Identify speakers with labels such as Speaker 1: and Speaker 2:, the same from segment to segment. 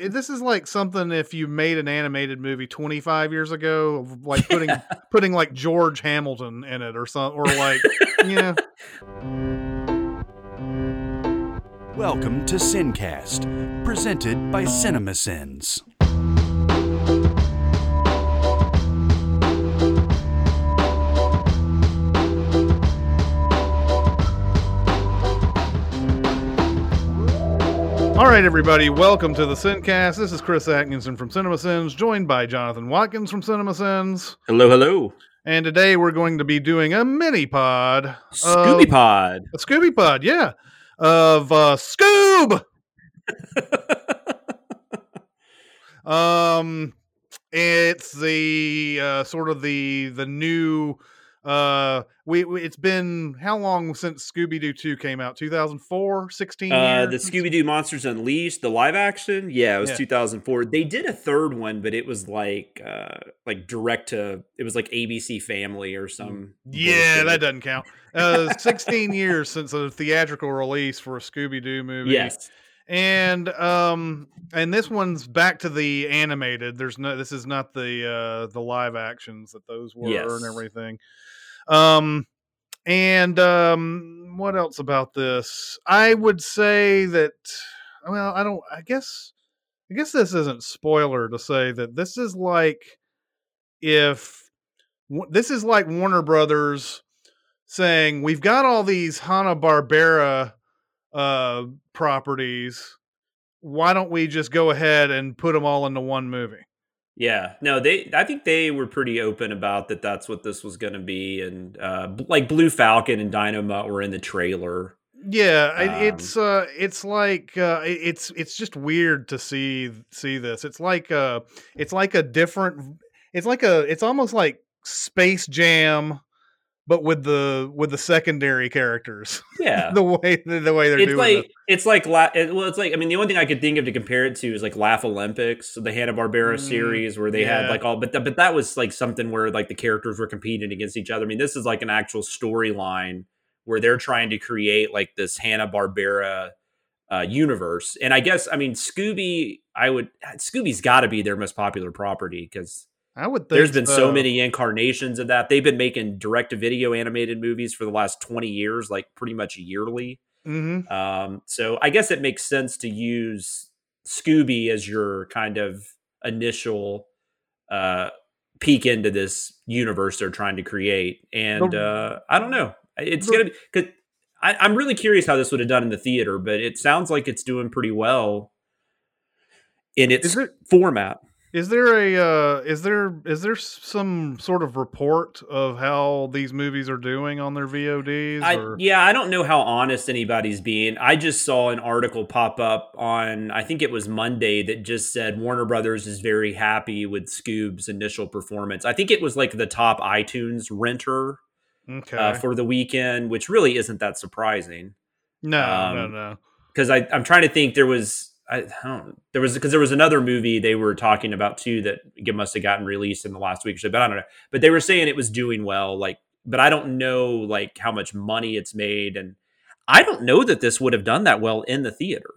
Speaker 1: This is like something if you made an animated movie 25 years ago, of, like putting putting like George Hamilton in it or something, or like yeah.
Speaker 2: Welcome to Sincast, presented by CinemaSins.
Speaker 1: All right, everybody, welcome to the Sincast. This is Chris Atkinson from CinemaSins, joined by Jonathan Watkins from CinemaSins.
Speaker 3: Hello, hello.
Speaker 1: And today we're going to be doing a mini pod.
Speaker 3: Scooby
Speaker 1: of-
Speaker 3: Pod.
Speaker 1: A Scooby pod, yeah. Of uh Scoob. Um it's the uh sort of the the new uh we, we it's been how long since Scooby Doo 2 came out? 2004, 16
Speaker 3: Uh,
Speaker 1: years?
Speaker 3: the Scooby Doo Monsters Unleashed, the live action. Yeah, it was
Speaker 1: Yeah.
Speaker 3: 2004. They did a third one, but it was like uh like direct to. It was like ABC Family or some.
Speaker 1: Yeah,
Speaker 3: bullshit.
Speaker 1: that doesn't count. Uh 16 years since a theatrical release for a Scooby Doo movie.
Speaker 3: Yes.
Speaker 1: and um and this one's back to the animated there's no this is not the uh the live actions that those were
Speaker 3: Yes.
Speaker 1: and everything um and um what else about this? I would say that well i don't i guess i guess this isn't spoiler to say that this is like if this is like warner brothers saying we've got all these hanna-barbera uh properties. Why don't we just go ahead and put them all into one movie
Speaker 3: Yeah. No, they. I think they were pretty open about that. That's what this was going to be, and uh like Blue Falcon and Dynomutt were in the trailer.
Speaker 1: yeah
Speaker 3: Um,
Speaker 1: it's uh it's like uh it's it's just weird to see see this it's like uh it's like a different it's like a it's almost like space jam but with the with the secondary characters
Speaker 3: Yeah.
Speaker 1: the way the way they're
Speaker 3: it's
Speaker 1: doing
Speaker 3: like
Speaker 1: it.
Speaker 3: it's like la- it, well it's like i mean the only thing i could think of to compare it to is like laugh olympics the hanna-barbera
Speaker 1: Mm,
Speaker 3: series where they had like all but th- but that was like something where like the characters were competing against each other i mean this is like an actual storyline where they're trying to create like this hanna-barbera uh, universe and i guess i mean scooby i would scooby's got to be their most popular property because
Speaker 1: i would think
Speaker 3: there's been so many incarnations of that they've been making direct-to-video animated movies for the last 20 years like pretty much yearly
Speaker 1: hmm
Speaker 3: um, so I guess it makes sense to use Scooby as your kind of initial uh, peek into this universe they're trying to create. And uh, I don't know. It's gonna be because I'm really curious how this would have done in the theater, but it sounds like it's doing pretty well in its
Speaker 1: it-
Speaker 3: format.
Speaker 1: Is there a uh, is there is there some sort of report of how these movies are doing on their VODs?
Speaker 3: I,
Speaker 1: or-
Speaker 3: yeah, I don't know how honest anybody's being. I just saw an article pop up on, I think it was Monday, that just said Warner Brothers is very happy with Scoob's initial performance. I think it was like the top iTunes renter
Speaker 1: okay.
Speaker 3: uh, for the weekend, which really isn't that surprising.
Speaker 1: no, no,
Speaker 3: um,
Speaker 1: no.
Speaker 3: Because I'm trying to think, there was. I, I don't. There was because there was another movie they were talking about too that must have gotten released in the last week or so, but I don't know. But they were saying it was doing well, like, but I don't know like how much money it's made, and I don't know that this would have done that well in the theater.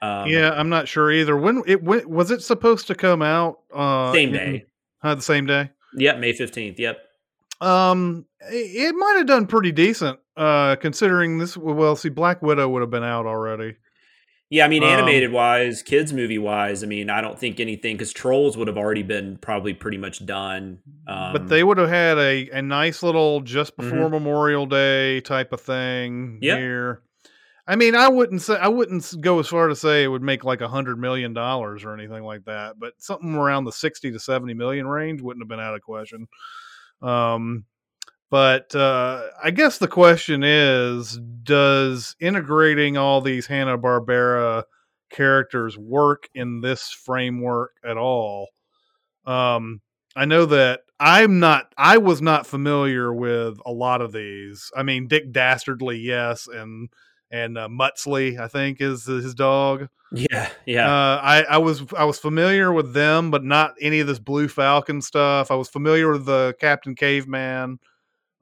Speaker 3: Um,
Speaker 1: yeah, I'm not sure either. When it when, was it supposed to come out? Uh,
Speaker 3: same
Speaker 1: in-
Speaker 3: day.
Speaker 1: uh, the same day.
Speaker 3: Yep, May fifteenth. Yep.
Speaker 1: Um, it, it might have done pretty decent. Uh, considering this. Well, see, Black Widow would have been out already.
Speaker 3: Yeah, I mean,
Speaker 1: Um,
Speaker 3: animated wise, kids movie wise, I mean, I don't think anything because Trolls would have already been probably pretty much done. Um,
Speaker 1: but they would have had a, a nice little just before
Speaker 3: Mhm.
Speaker 1: Memorial Day type of thing
Speaker 3: Yeah.
Speaker 1: here. I mean, I wouldn't say I wouldn't go as far to say it would make like a hundred million dollars or anything like that, but something around the sixty to seventy million range wouldn't have been out of question. Um, but uh, I guess the question is: Does integrating all these Hanna Barbera characters work in this framework at all? Um, I know that I'm not. I was not familiar with a lot of these. I mean, Dick Dastardly, yes, and and uh, Muttley, I think, is his dog.
Speaker 3: yeah, yeah.
Speaker 1: Uh, I, I was I was familiar with them, but not any of this Blue Falcon stuff. I was familiar with the Captain Caveman.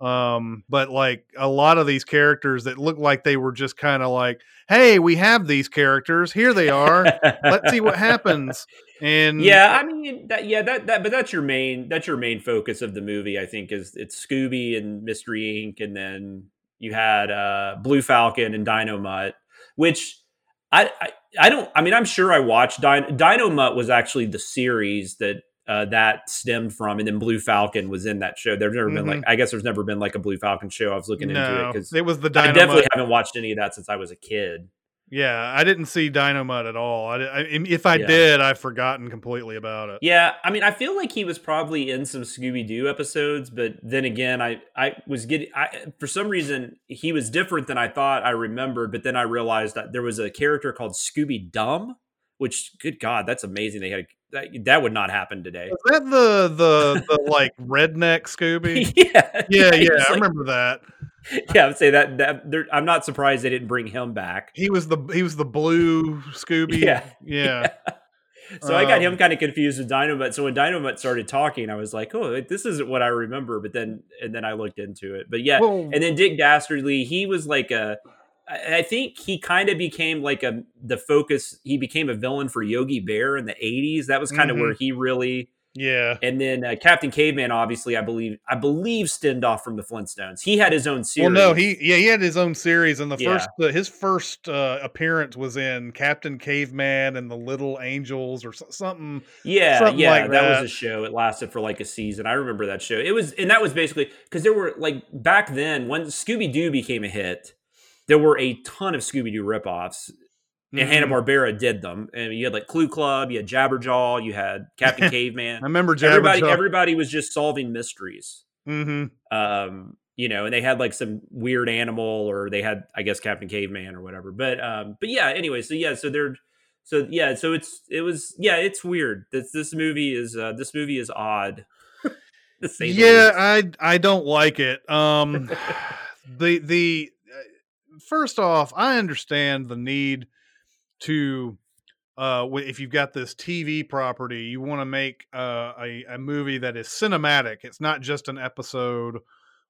Speaker 1: Um, but like a lot of these characters that look like they were just kind of like, "Hey, we have these characters. Here they are. Let's see what happens." And
Speaker 3: yeah, I mean that. Yeah, that that. But that's your main. That's your main focus of the movie. I think is it's Scooby and Mystery Inc. And then you had uh, Blue Falcon and Dynomutt, which I, I I don't. I mean, I'm sure I watched Dino, Dynomutt was actually the series that uh, that stemmed from, and then Blue Falcon was in that show. There's never mm-hmm. been like, I guess there's never been like a Blue Falcon show. I was looking no, into it because
Speaker 1: it was the.
Speaker 3: Dynomutt. I definitely haven't watched any of that since I was a kid.
Speaker 1: Yeah, I didn't see Dynomutt at all. I, I, if I yeah. did, I've forgotten completely about it.
Speaker 3: Yeah, I mean, I feel like he was probably in some Scooby Doo episodes, but then again, I I was getting I for some reason he was different than I thought I remembered. But then I realized that there was a character called Scooby-Dum, which good God, that's amazing. They had a, that that would not happen today.
Speaker 1: Is that the the the like redneck Scooby?
Speaker 3: yeah,
Speaker 1: yeah, yeah. I like, remember that.
Speaker 3: yeah, I would say that that I'm not surprised they didn't bring him back.
Speaker 1: He was the he was the blue Scooby.
Speaker 3: Yeah,
Speaker 1: yeah.
Speaker 3: yeah. So um, I got him um, kind of confused with Dynomutt. So when Dynomutt started talking, I was like, "Oh, this isn't what I remember." But then, and then I looked into it. But yeah, well, and then Dick Dastardly, he was like a. I think he kind of became like a the focus. He became a villain for Yogi Bear in the '80s. That was kind of mm-hmm. where he really
Speaker 1: yeah.
Speaker 3: And then uh, Captain Caveman, obviously, I believe, I believe stemmed off from the Flintstones. He had his own series.
Speaker 1: Well, no, he yeah, he had his own series, and the yeah. first uh, his first uh, appearance was in Captain Caveman and the Little Angels or something.
Speaker 3: Yeah,
Speaker 1: something
Speaker 3: yeah,
Speaker 1: like
Speaker 3: that. that was a show. It lasted for like a season. I remember that show. It was, and that was basically because there were like back then when Scooby Doo became a hit, there were a ton of Scooby Doo ripoffs and mm-hmm. Hanna Barbera did them. And you had like Clue Club, you had Jabberjaw, you had Captain Caveman.
Speaker 1: I remember Jabberjaw.
Speaker 3: Everybody, everybody was just solving mysteries.
Speaker 1: Mm-hmm.
Speaker 3: Um, you know, and they had like some weird animal, or they had, I guess, Captain Caveman or whatever. But, um, but yeah. Anyway, so yeah, so they're, so yeah, so it's, it was, yeah, it's weird. This this movie is, uh, this movie is odd.
Speaker 1: yeah, I I don't like it. Um, the the first off, I understand the need to uh, if you've got this TV property, you want to make uh, a, a movie that is cinematic. It's not just an episode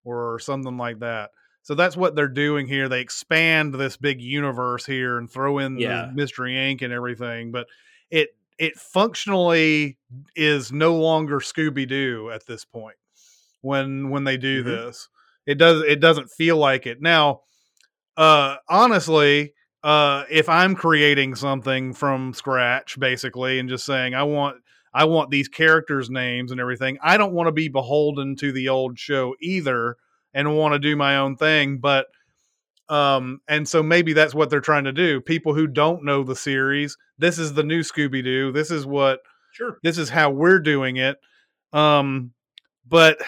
Speaker 1: or something like that. So that's what they're doing here. They expand this big universe here and throw in yeah. the Mystery Inc. and everything, but it it functionally is no longer Scooby Doo at this point. When when they do mm-hmm. this, it does it doesn't feel like it now. Uh, honestly, uh, if I'm creating something from scratch, basically, and just saying I want I want these characters' names and everything, I don't want to be beholden to the old show either, and want to do my own thing. But um, and so maybe that's what they're trying to do. People who don't know the series, this is the new Scooby Doo. This is what
Speaker 3: sure.
Speaker 1: This is how we're doing it. Um, but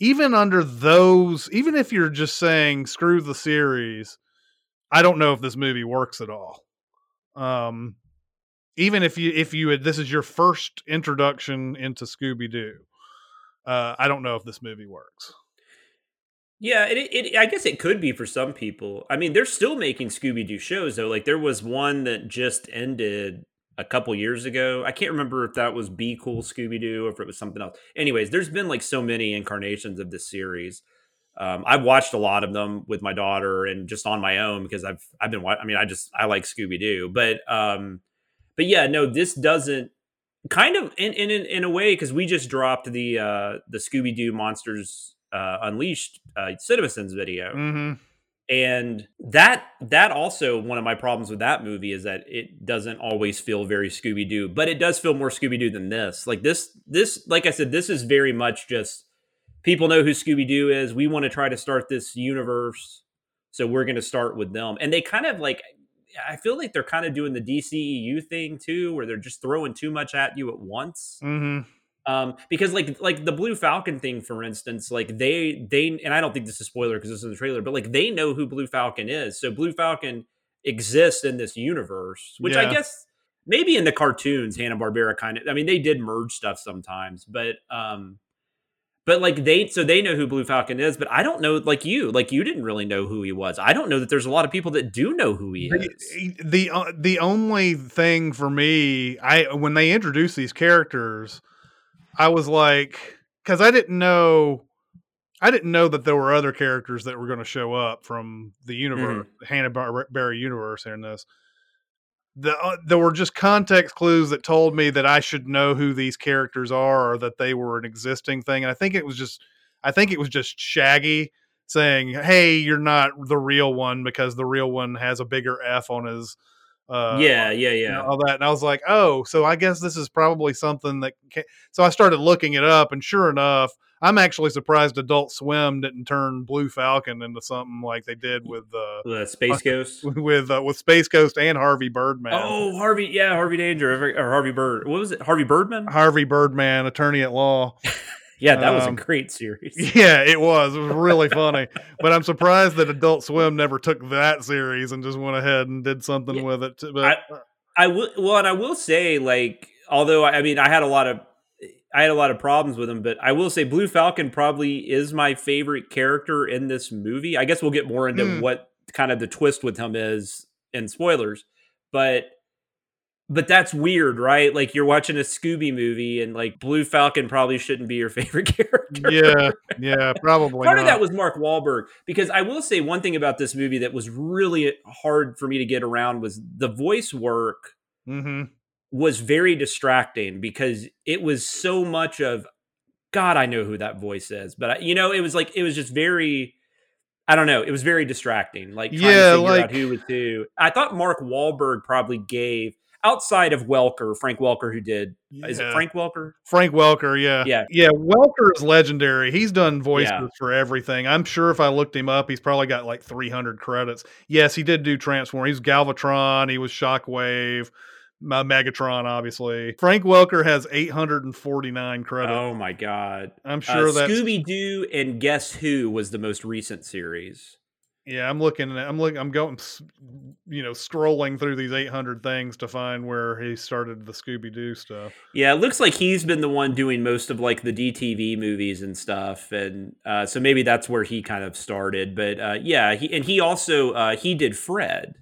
Speaker 1: even under those, even if you're just saying screw the series I don't know if this movie works at all. Um, even if you if you had this is your first introduction into Scooby Doo, uh, I don't know if this movie works.
Speaker 3: Yeah, it, it, I guess it could be for some people. I mean, they're still making Scooby Doo shows though. Like there was one that just ended a couple years ago. I can't remember if that was Be Cool Scooby Doo or if it was something else. Anyways, there's been like so many incarnations of this series um, I've watched a lot of them with my daughter and just on my own because I've I've been I mean I just I like Scooby Doo but um but yeah no this doesn't kind of in in in a way because we just dropped the uh the Scooby Doo Monsters uh, Unleashed uh, CinemaSins video.
Speaker 1: Mm-hmm.
Speaker 3: And that that also one of my problems with that movie is that it doesn't always feel very Scooby Doo, but it does feel more Scooby Doo than this. Like this this like I said, this is very much just people know who Scooby Doo is. We want to try to start this universe, so we're going to start with them. And they kind of like, I feel like they're kind of doing the DCEU thing too, where they're just throwing too much at you at once.
Speaker 1: Mm-hmm.
Speaker 3: Um, because like like the Blue Falcon thing, for instance, like they they and I don't think this is spoiler because this is the trailer, but like they know who Blue Falcon is, so Blue Falcon exists in this universe, which yeah. I guess maybe in the cartoons Hanna Barbera kind of. I mean, they did merge stuff sometimes, but um, but like they so they know who Blue Falcon is, but I don't know like you, like you didn't really know who he was. I don't know that there's a lot of people that do know who he
Speaker 1: is. The the, uh, the only thing for me, I when they introduce these characters, I was like cuz I didn't know I didn't know that there were other characters that were going to show up from the universe, Hanna Barbera universe in this. The, uh, there were just context clues that told me that I should know who these characters are or that they were an existing thing. And I think it was just, I think it was just Shaggy saying, "Hey, you're not the real one because the real one has a bigger F on his." Uh,
Speaker 3: yeah, yeah, yeah.
Speaker 1: all that. And I was like, oh, so I guess this is probably something that. Can... So I started looking it up, and sure enough, I'm actually surprised Adult Swim didn't turn Blue Falcon into something like they did with uh,
Speaker 3: The Space Ghost.
Speaker 1: with uh, with Space Ghost and Harvey Birdman.
Speaker 3: Oh, Harvey, yeah, Harvey Danger or Harvey Bird. What was it? Harvey Birdman?
Speaker 1: Harvey Birdman, attorney at law.
Speaker 3: Yeah, that was a
Speaker 1: Um,
Speaker 3: great series.
Speaker 1: Yeah, it was. It was really funny. But I'm surprised that Adult Swim never took that series and just went ahead and did something
Speaker 3: Yeah,
Speaker 1: with it. But
Speaker 3: I will. Well, and I will say, like, although I mean, I had a lot of, I had a lot of problems with him, but I will say, Blue Falcon probably is my favorite character in this movie. I guess we'll get more into
Speaker 1: Hmm.
Speaker 3: what kind of the twist with him is in spoilers, but. But that's weird, right? Like you're watching a Scooby movie, and like Blue Falcon probably shouldn't be your favorite character.
Speaker 1: yeah, yeah, probably.
Speaker 3: Part of that was Mark Wahlberg because I will say one thing about this movie that was really hard for me to get around was the voice work
Speaker 1: hmm
Speaker 3: was very distracting because it was so much of God, I know who that voice is, but I, you know, it was like it was just very. I don't know. It was very distracting. Like trying
Speaker 1: Yeah,
Speaker 3: to figure
Speaker 1: like-
Speaker 3: out who was who. I thought Mark Wahlberg probably gave outside of Welker, Frank Welker, who did. Is it Frank Welker?
Speaker 1: Frank Welker, yeah.
Speaker 3: Yeah.
Speaker 1: Yeah, Welker is legendary. He's done voices
Speaker 3: Yeah.
Speaker 1: for everything. I'm sure if I looked him up, he's probably got like 300 credits. Yes, he did do Transform. He was Galvatron, he was Shockwave, uh, Megatron, obviously. Frank Welker has 849 credits.
Speaker 3: Oh my God!
Speaker 1: I'm sure
Speaker 3: uh,
Speaker 1: that's
Speaker 3: Scooby Doo and Guess Who was the most recent series.
Speaker 1: Yeah, I'm looking I'm looking I'm going you know, scrolling through these 800 things to find where he started the Scooby Doo stuff.
Speaker 3: Yeah, it looks like he's been the one doing most of like the DTV movies and stuff, and uh, so maybe that's where he kind of started. But uh, yeah, he and he also uh, he did Fred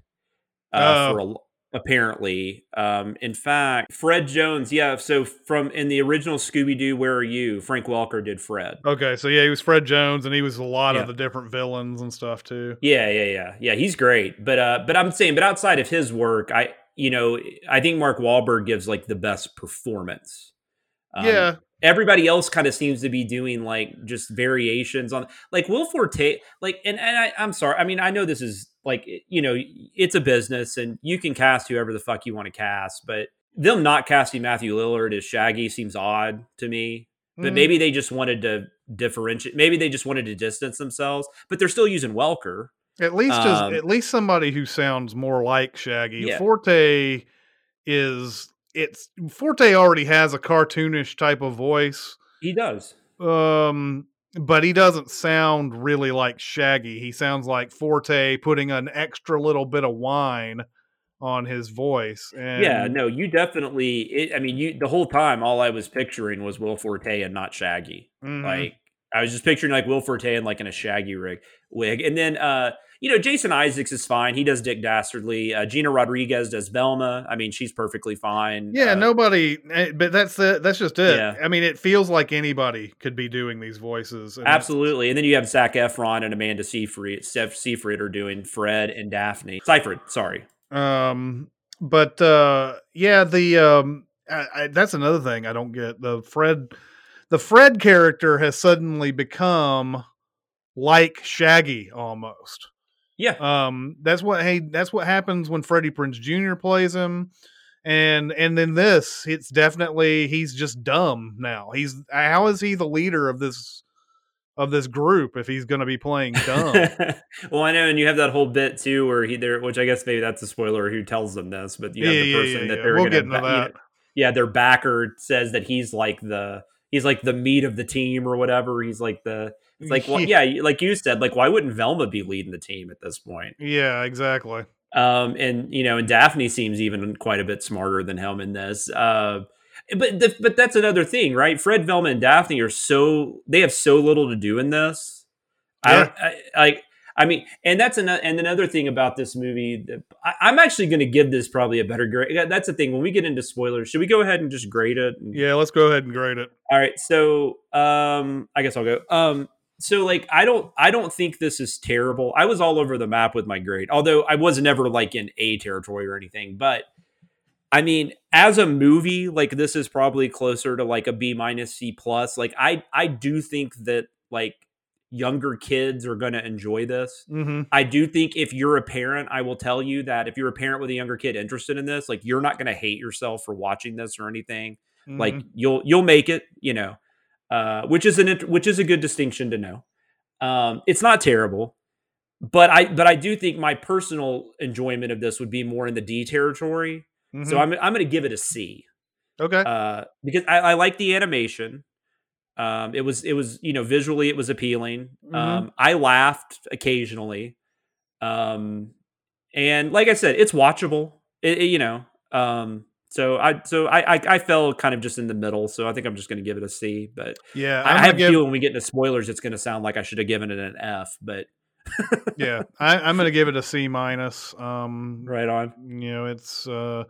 Speaker 3: uh,
Speaker 1: Oh.
Speaker 3: for a, l- apparently. Um, in fact, Fred Jones, yeah. So from in the original Scooby Doo, Where Are You? Frank Welker did Fred.
Speaker 1: Okay, so yeah, he was Fred Jones and he was a lot
Speaker 3: Yeah.
Speaker 1: of the different villains and stuff too.
Speaker 3: Yeah, yeah, yeah, yeah. He's great, but uh, but I'm saying, but outside of his work, I you know I think Mark Wahlberg gives like the best performance. Um,
Speaker 1: yeah.
Speaker 3: everybody else kind of seems to be doing like just variations on like Will Forte like and, and I, I'm sorry I mean I know this is like you know it's a business and you can cast whoever the fuck you want to cast but them not casting Matthew Lillard as Shaggy seems odd to me but
Speaker 1: Mhm.
Speaker 3: maybe they just wanted to differentiate maybe they just wanted to distance themselves but they're still using Welker
Speaker 1: At least as,
Speaker 3: Um,
Speaker 1: at least somebody who sounds more like Shaggy.
Speaker 3: Yeah.
Speaker 1: Forte is it's Forte already has a cartoonish type of voice.
Speaker 3: he does
Speaker 1: Um but he doesn't sound really like Shaggy. He sounds like Forte putting an extra little bit of whine on his voice. And
Speaker 3: yeah no you definitely it, I mean you the whole time all I was picturing was Will Forte and not Shaggy
Speaker 1: mhm.
Speaker 3: Like I was just picturing like Will Forte in like in a shaggy rig wig, and then uh, you know Jason Isaacs is fine. He does Dick Dastardly. Uh, Gina Rodriguez does Velma. I mean, she's perfectly fine.
Speaker 1: Yeah,
Speaker 3: Uh,
Speaker 1: nobody. eh, But that's the, that's just it.
Speaker 3: Yeah.
Speaker 1: I mean, it feels like anybody could be doing these voices. and
Speaker 3: absolutely. And then you have Zac Efron and Amanda Seyfried. Steph Seyfried are doing Fred and Daphne. Seyfried, sorry.
Speaker 1: Um, but uh, yeah, the um, I, I, that's another thing I don't get. The Fred, the Fred character has suddenly become like Shaggy almost.
Speaker 3: Yeah,
Speaker 1: Um, that's what hey, that's what happens when Freddie Prinze Jr. plays him. And and then this, it's definitely he's just dumb now. He's how is he the leader of this of this group if he's going to be playing dumb?
Speaker 3: well, I know, and you have that whole bit too, where he there, which I guess maybe that's a spoiler who tells them this, but you have
Speaker 1: Yeah,
Speaker 3: the
Speaker 1: yeah,
Speaker 3: person
Speaker 1: yeah,
Speaker 3: that they're
Speaker 1: We'll into
Speaker 3: ba-
Speaker 1: that.
Speaker 3: yeah, their backer says that he's like the he's like the meat of the team or whatever. He's like the it's like well, yeah, like you said, like why wouldn't Velma be leading the team at this point?
Speaker 1: yeah, exactly.
Speaker 3: Um, and you know, and Daphne seems even quite a bit smarter than him in this. Uh, but the, but that's another thing, right? Fred Velma and Daphne are so they have so little to do in this. I,
Speaker 1: Yeah.
Speaker 3: I like. I mean, and that's another and another thing about this movie. that- I, I'm actually going to give this probably a better grade. That's the thing. When we get into spoilers, should we go ahead and just grade it?
Speaker 1: Yeah, let's go ahead and grade it.
Speaker 3: All right. So, um, I guess I'll go. Um, so like I don't I don't think this is terrible. I was all over the map with my grade, although I was never like in A territory or anything. But I mean, as a movie, like this is probably closer to like a B minus C plus. Like I I do think that like younger kids are going to enjoy this.
Speaker 1: Mm-hmm.
Speaker 3: I do think if you're a parent, I will tell you that if you're a parent with a younger kid interested in this, like you're not going to hate yourself for watching this or anything. Like
Speaker 1: Mm-hmm.
Speaker 3: you'll you'll make it, you know, uh, which is an which is a good distinction to know. Um, it's not terrible, but I but I do think my personal enjoyment of this would be more in the D territory. So
Speaker 1: Mhm.
Speaker 3: I'm I'm going to give it a C
Speaker 1: okay.
Speaker 3: uh, because I, I like the animation. Um, it was it was you know visually it was appealing.
Speaker 1: Mhm.
Speaker 3: Um, I laughed occasionally, um, and like I said, it's watchable. It, it- you know, um, so I so I, I I fell kind of just in the middle. So I think I'm just going to give it a C. But
Speaker 1: yeah,
Speaker 3: I,
Speaker 1: I'm
Speaker 3: I have a feeling when we get into spoilers, it's going to sound like I should have given it an F. But
Speaker 1: yeah, I, I'm going to give it a C minus. Um,
Speaker 3: right on.
Speaker 1: you know, it's uh,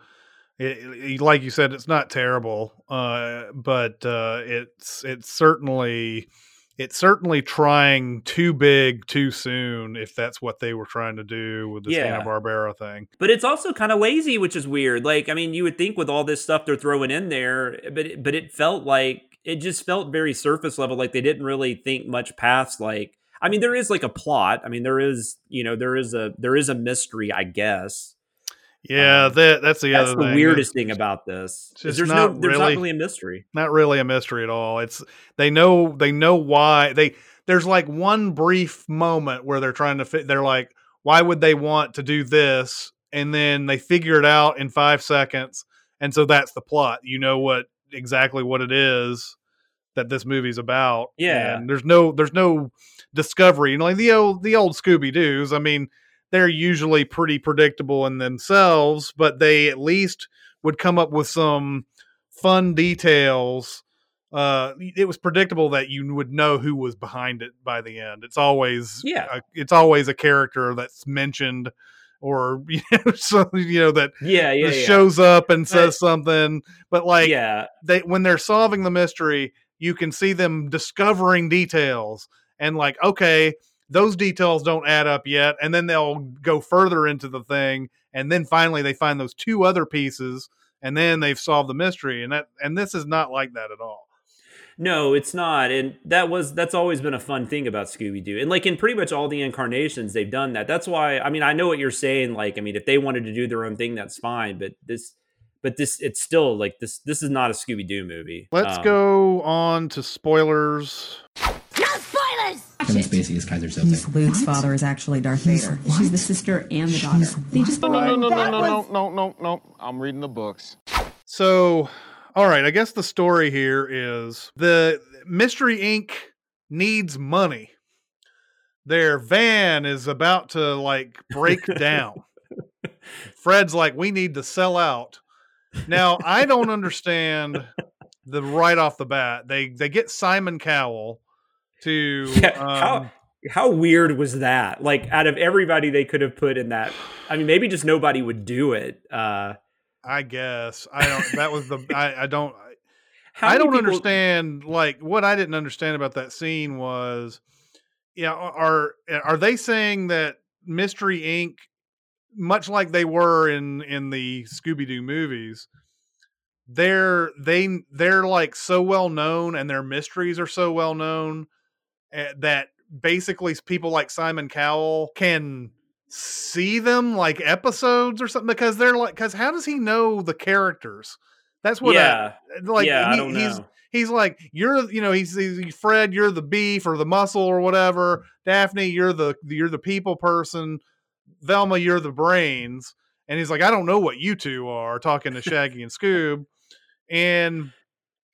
Speaker 1: it, it- like you said, it's not terrible, uh, but uh, it's it's certainly it's certainly trying too big too soon if that's what they were trying to do with the
Speaker 3: Yeah.
Speaker 1: Hanna Barbera thing.
Speaker 3: But it's also kind of lazy, which is weird. Like, I mean, you would think with all this stuff they're throwing in there, but it, but it felt like it just felt very surface level. Like they didn't really think much past. Like, I mean, there is like a plot. I mean, there is you know there is a there is a mystery, I guess.
Speaker 1: Yeah,
Speaker 3: Um,
Speaker 1: that that's the
Speaker 3: That's
Speaker 1: other
Speaker 3: the
Speaker 1: thing.
Speaker 3: weirdest thing about this.
Speaker 1: It's
Speaker 3: there's
Speaker 1: not
Speaker 3: no there's
Speaker 1: really-
Speaker 3: not really a mystery.
Speaker 1: not really a mystery at all. It's they know they know why they there's like one brief moment where they're trying to fit they're like why would they want to do this and then they figure it out in 5 seconds and so that's the plot. You know what exactly what it is that this movie's about.
Speaker 3: Yeah.
Speaker 1: And there's no there's no discovery. You know, like the old the old Scooby Doo's. I mean, they're usually pretty predictable in themselves, but they at least would come up with some fun details. Uh, it was predictable that you would know who was behind it by the end. It's always
Speaker 3: Yeah.
Speaker 1: a, it's always a character that's mentioned or you know, so you know that
Speaker 3: Yeah, yeah,
Speaker 1: that
Speaker 3: yeah.
Speaker 1: shows up and says something. But like
Speaker 3: yeah,
Speaker 1: they when they're solving the mystery, you can see them discovering details and like, okay, those details don't add up yet, and then they'll go further into the thing, and then finally they find those two other pieces, and then they've solved the mystery, and that and this is not like that at all.
Speaker 3: No, it's not. And that was that's always been a fun thing about Scooby Doo. And like in pretty much all the incarnations, they've done that. That's why I mean, I know what you're saying. Like, I mean, if they wanted to do their own thing, that's fine. But this but this it's still like this this is not a Scooby Doo movie.
Speaker 1: Let's
Speaker 3: Um,
Speaker 1: go on to spoilers.
Speaker 4: No!
Speaker 5: Kevin Spacey is Keyser
Speaker 6: Miss
Speaker 5: Soze.
Speaker 6: Luke's father is actually Darth Vader. She's the sister and the daughter. They just
Speaker 4: No, no, no, no,
Speaker 6: that
Speaker 4: no, no, no, no, no. I'm reading the books.
Speaker 1: So, all right, I guess the story here is the Mystery Inc. needs money. Their van is about to like break down. Fred's like, we need to sell out. Now, I don't understand the right off the bat. They they get Simon Cowell to
Speaker 3: Yeah,
Speaker 1: um,
Speaker 3: how how weird was that? Like out of everybody they could have put in that, I mean, maybe just nobody would do it. Uh,
Speaker 1: I guess I don't. That was the I, I don't. I don't
Speaker 3: people-
Speaker 1: understand. Like what I didn't understand about that scene was, yeah, are are they saying that Mystery Inc. Much like they were in in the Scooby Doo movies, they're they they're like so well known and their mysteries are so well known Eh, that basically people like Simon Cowell can see them like episodes or something because they're like because how does he know the characters? That's what I-
Speaker 3: yeah, eh,
Speaker 1: like
Speaker 3: yeah, I
Speaker 1: he- he's he's like you're you know he's, he's Fred you're the beef or the muscle or whatever. Daphne you're the you're the people person. Velma you're the brains. And he's like I don't know what you two are talking to Shaggy and Scoob. And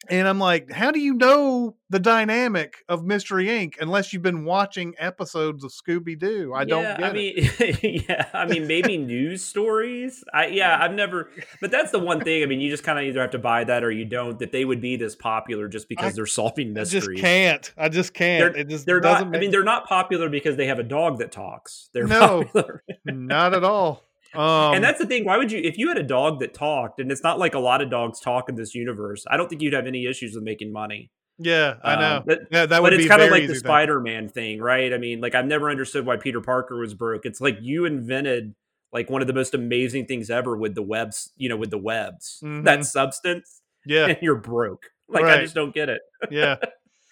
Speaker 1: and I'm like how do you know the dynamic of Mystery Inc unless you've been watching episodes of Scooby Doo I don't
Speaker 3: yeah,
Speaker 1: get
Speaker 3: I
Speaker 1: it
Speaker 3: mean, yeah, I mean, maybe news stories. I yeah, I've never, but that's the one thing. I mean, you just kind of either have to buy that or you don't. That they would be this popular just because
Speaker 1: I-
Speaker 3: they're solving mysteries.
Speaker 1: I just can't I just can't
Speaker 3: They're,
Speaker 1: it just
Speaker 3: they're
Speaker 1: doesn't
Speaker 3: not. I mean, they're not popular because they have a dog that talks. They're
Speaker 1: No.
Speaker 3: popular.
Speaker 1: not at all um,
Speaker 3: and that's the thing. Why would you, if you had a dog that talked, and it's not like a lot of dogs talk in this universe, I don't think you'd have any issues with making money.
Speaker 1: Yeah, I know.
Speaker 3: Um, but,
Speaker 1: yeah, that
Speaker 3: but
Speaker 1: would
Speaker 3: it's
Speaker 1: be
Speaker 3: kind of like the. Spider-Man thing, right? I mean, like I've never understood why Peter Parker was broke. It's like you invented like one of the most amazing things ever with the webs, you know, with the webs,
Speaker 1: Mhm.
Speaker 3: that substance,
Speaker 1: Yeah,
Speaker 3: and you're broke. Like I just don't get it.
Speaker 1: yeah.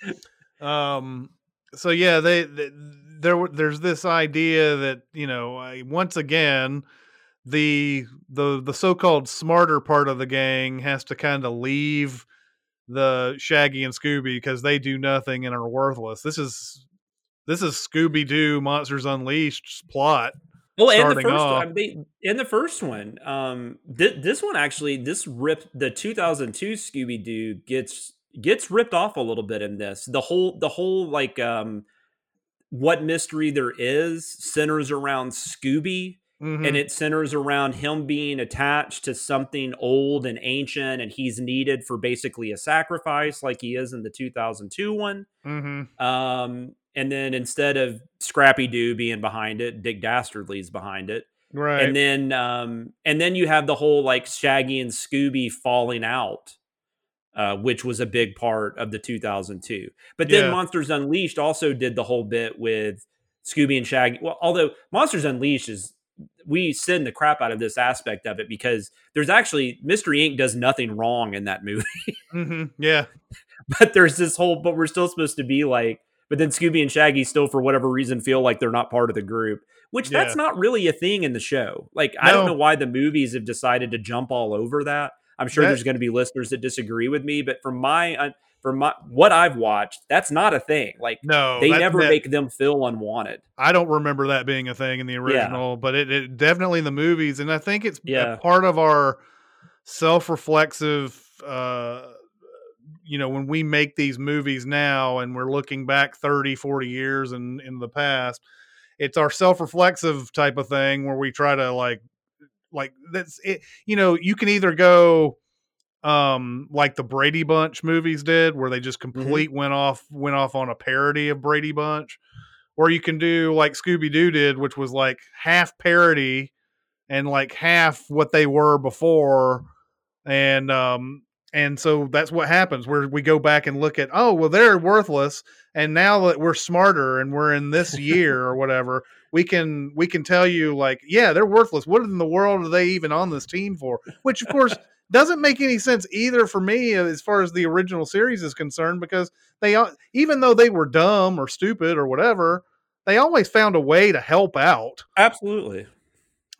Speaker 1: Um. So yeah, they, they there there's this idea that you know I- once again the the the so-called smarter part of the gang has to kind of leave the Shaggy and Scooby because they do nothing and are worthless. This is this is Scooby Doo Monsters Unleashed plot.
Speaker 3: Well, and the first
Speaker 1: off.
Speaker 3: one, they, in the first one, um, thi- this one actually, this rip the 2002 Scooby Doo gets gets ripped off a little bit in this. The whole the whole like um, what mystery there is centers around Scooby,
Speaker 1: Mhm.
Speaker 3: and it centers around him being attached to something old and ancient, and he's needed for basically a sacrifice, like he is in the 2002 one.
Speaker 1: Mhm.
Speaker 3: Um, and then instead of Scrappy Doo being behind it, Dick Dastardly's behind it.
Speaker 1: right.
Speaker 3: And then um and then you have the whole like Shaggy and Scooby falling out. Uh, which was a big part of the 2002. But then
Speaker 1: Yeah.
Speaker 3: Monsters Unleashed also did the whole bit with Scooby and Shaggy. Well, although Monsters Unleashed is we send the crap out of this aspect of it because there's actually Mystery Inc. does nothing wrong in that movie.
Speaker 1: Mhm. Yeah.
Speaker 3: but there's this whole but we're still supposed to be like but then scooby and shaggy still for whatever reason feel like they're not part of the group which that's not really a thing in the show like i don't know why the movies have decided to jump all over that i'm sure
Speaker 1: That-
Speaker 3: there's going to be listeners that disagree with me but from my uh, from my what i've watched that's not a thing like
Speaker 1: No,
Speaker 3: they
Speaker 1: that-
Speaker 3: never
Speaker 1: that-
Speaker 3: make them feel unwanted
Speaker 1: I don't remember that being a thing in the original, but it, it definitely in the movies, and I think it's
Speaker 3: Yeah.
Speaker 1: part of our self-reflexive. Uh, you know, when we make these movies now, and we're looking back 30, 40 years in in the past, it's our self-reflexive type of thing where we try to like, like that's it. You know, you can either go um like the Brady Bunch movies did where they just complete went off went off on a parody of Brady Bunch. Or you can do like Scooby Doo did which was like half parody and like half what they were before. And um and so that's what happens where we go back and look at oh well they're worthless and now that we're smarter and we're in this year or whatever we can we can tell you like yeah they're worthless. What in the world are they even on this team for? Which of course doesn't make any sense either for me as far as the original series is concerned because they even though they were dumb or stupid or whatever they always found a way to help out.
Speaker 3: Absolutely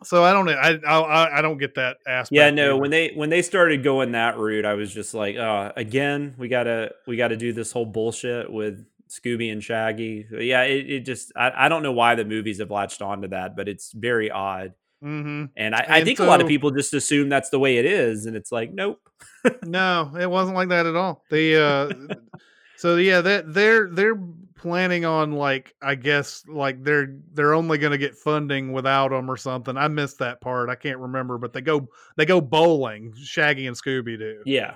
Speaker 1: so i don't i i, I don't get that aspect
Speaker 3: yeah no
Speaker 1: either.
Speaker 3: when they when they started going that route i was just like uh again we gotta we gotta do this whole bullshit with scooby and shaggy yeah it, it just I, I don't know why the movies have latched onto that but it's very odd
Speaker 1: Mhm.
Speaker 3: and i, I
Speaker 1: And
Speaker 3: think a lot of people just assume that's the way it is and it's like nope
Speaker 1: no it wasn't like that at all the uh so yeah that they're they're planning on like i guess like they're they're only going to get funding without them or something. I missed that part i can't remember but they go they go bowling shaggy and scooby do.
Speaker 3: Yeah.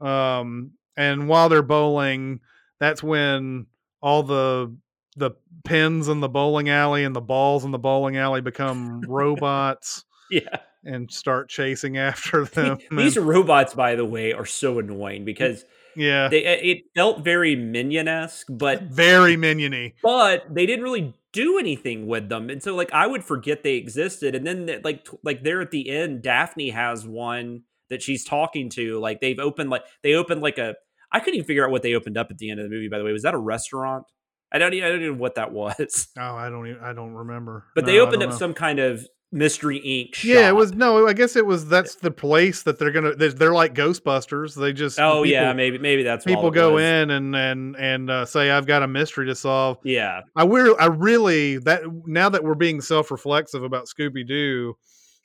Speaker 1: Um and while they're bowling that's when all the the pins in the bowling alley and the balls in the bowling alley become robots
Speaker 3: yeah.
Speaker 1: and start chasing after them
Speaker 3: these
Speaker 1: and-
Speaker 3: robots by the way are so annoying because
Speaker 1: yeah
Speaker 3: they eh, it felt very minion-esque but
Speaker 1: very miniony
Speaker 3: but they didn't really do anything with them and so like i would forget they existed and then like t- like there at the end daphne has one that she's talking to like they've opened like they opened like a i couldn't even figure out what they opened up at the end of the movie by the way was that a restaurant i don't even i don't even know what that was
Speaker 1: Oh, I don't even I don't remember.
Speaker 3: but
Speaker 1: No,
Speaker 3: they opened up
Speaker 1: know.
Speaker 3: some kind of mystery inc shop.
Speaker 1: Yeah, it was no. I guess it was that's the place that they're gonna. They're, they're like Ghostbusters. They just
Speaker 3: oh
Speaker 1: people,
Speaker 3: yeah maybe maybe that's
Speaker 1: people go
Speaker 3: was.
Speaker 1: in and and and uh, say I've got a mystery to solve.
Speaker 3: yeah
Speaker 1: I we're I really that now that we're being self reflexive about Scooby Doo,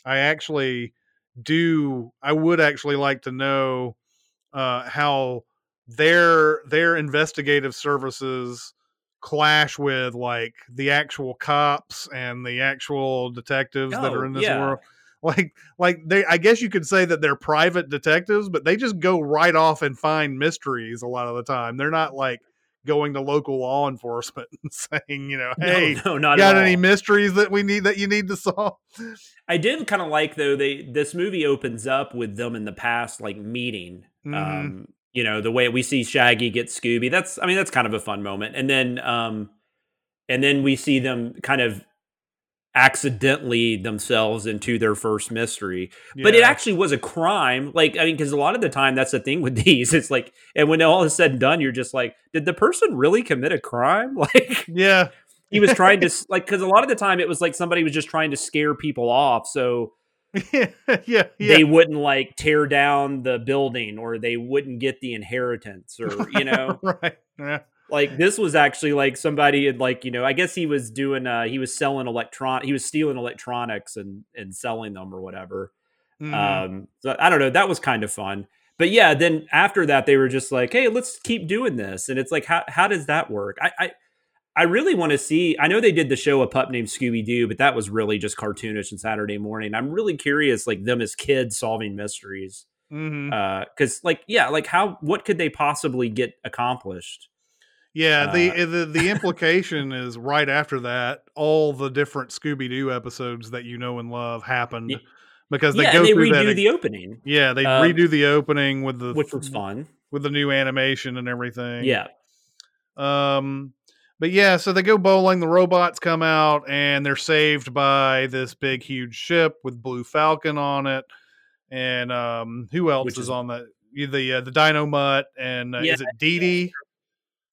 Speaker 1: I actually do. I would actually like to know uh, how their their investigative services clash with like the actual cops and the actual detectives that
Speaker 3: Oh,
Speaker 1: are in this
Speaker 3: yeah.
Speaker 1: world like like they i guess you could say that they're private detectives but they just go right off and find mysteries a lot of the time they're not like going to local law enforcement and saying you know
Speaker 3: No,
Speaker 1: hey
Speaker 3: no, not
Speaker 1: got any mysteries that we need that you need to solve
Speaker 3: I did kind of like though they this movie opens up with them in the past like meeting
Speaker 1: Mhm.
Speaker 3: um you know the way we see Shaggy get Scooby. That's I mean that's kind of a fun moment, and then um, and then we see them kind of accidentally themselves into their first mystery. But it actually was a crime. Like, I mean, because a lot of the time that's the thing with these. It's like, and when all is said and done, you're just like, did the person really commit a crime? Like,
Speaker 1: Yeah.
Speaker 3: he was trying to, like, because a lot of the time it was like somebody was just trying to scare people off. So
Speaker 1: yeah. Yeah.
Speaker 3: they wouldn't like tear down the building or they wouldn't get the inheritance or, you know,
Speaker 1: right. Yeah.
Speaker 3: like this was actually like somebody had like you know i guess he was doing uh he was selling electron he was stealing electronics and and selling them or whatever
Speaker 1: Mhm.
Speaker 3: um so i don't know that was kind of fun but yeah then after that they were just like hey let's keep doing this and it's like how how does that work i i I really want to see. I know they did the show a pup named Scooby Doo, but that was really just cartoonish and Saturday morning. I'm really curious, like them as kids solving mysteries, because, like, yeah, like how what could they possibly get accomplished?
Speaker 1: Yeah, the,
Speaker 3: Uh,
Speaker 1: the the implication is right after that, all the different Scooby Doo episodes that you know and love happened because they
Speaker 3: yeah,
Speaker 1: go
Speaker 3: they
Speaker 1: through
Speaker 3: redo
Speaker 1: that.
Speaker 3: the opening,
Speaker 1: yeah, they
Speaker 3: um,
Speaker 1: redo the opening with the
Speaker 3: which was fun.
Speaker 1: with the new animation and everything.
Speaker 3: Yeah,
Speaker 1: Um, but yeah, so they go bowling. The robots come out and they're saved by this big, huge ship with Blue Falcon on it. And um, who else
Speaker 3: Which
Speaker 1: is,
Speaker 3: is-
Speaker 1: on that? The uh, the Dynomutt and uh,
Speaker 3: Yeah.
Speaker 1: is it Dee Dee?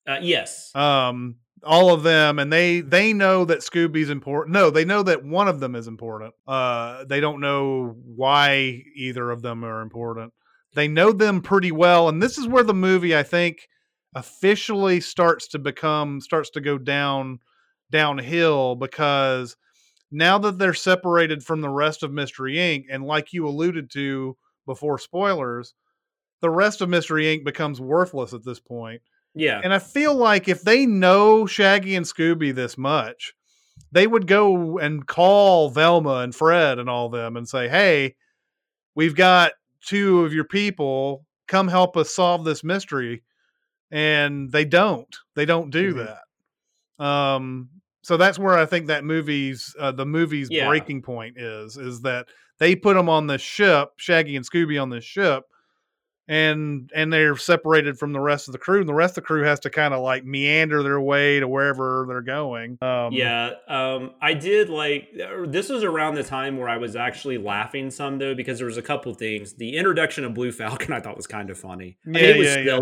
Speaker 3: uh, yes,
Speaker 1: um all of them and they they know that scooby's important no they know that one of them is important uh they don't know why either of them are important they know them pretty well and this is where the movie i think officially starts to become starts to go down downhill because now that they're separated from the rest of mystery inc and like you alluded to before spoilers the rest of mystery inc becomes worthless at this point
Speaker 3: yeah,
Speaker 1: and I feel like if they know Shaggy and Scooby this much, they would go and call Velma and Fred and all them and say, "Hey, we've got two of your people. Come help us solve this mystery." And they don't. They don't do
Speaker 3: Mhm.
Speaker 1: that. Um so that's where I think that movie's uh, the movie's
Speaker 3: Yeah.
Speaker 1: breaking point is is that they put them on this ship, Shaggy and Scooby on this ship, and and they're separated from the rest of the crew and the rest of the crew has to kind of like meander their way to wherever they're going um
Speaker 3: yeah. Um, I did like uh, this was around the time where I was actually laughing some though because there was a couple things. The introduction of Blue Falcon I thought was kind of funny. I mean,
Speaker 1: Yeah,
Speaker 3: it was
Speaker 1: yeah, yeah.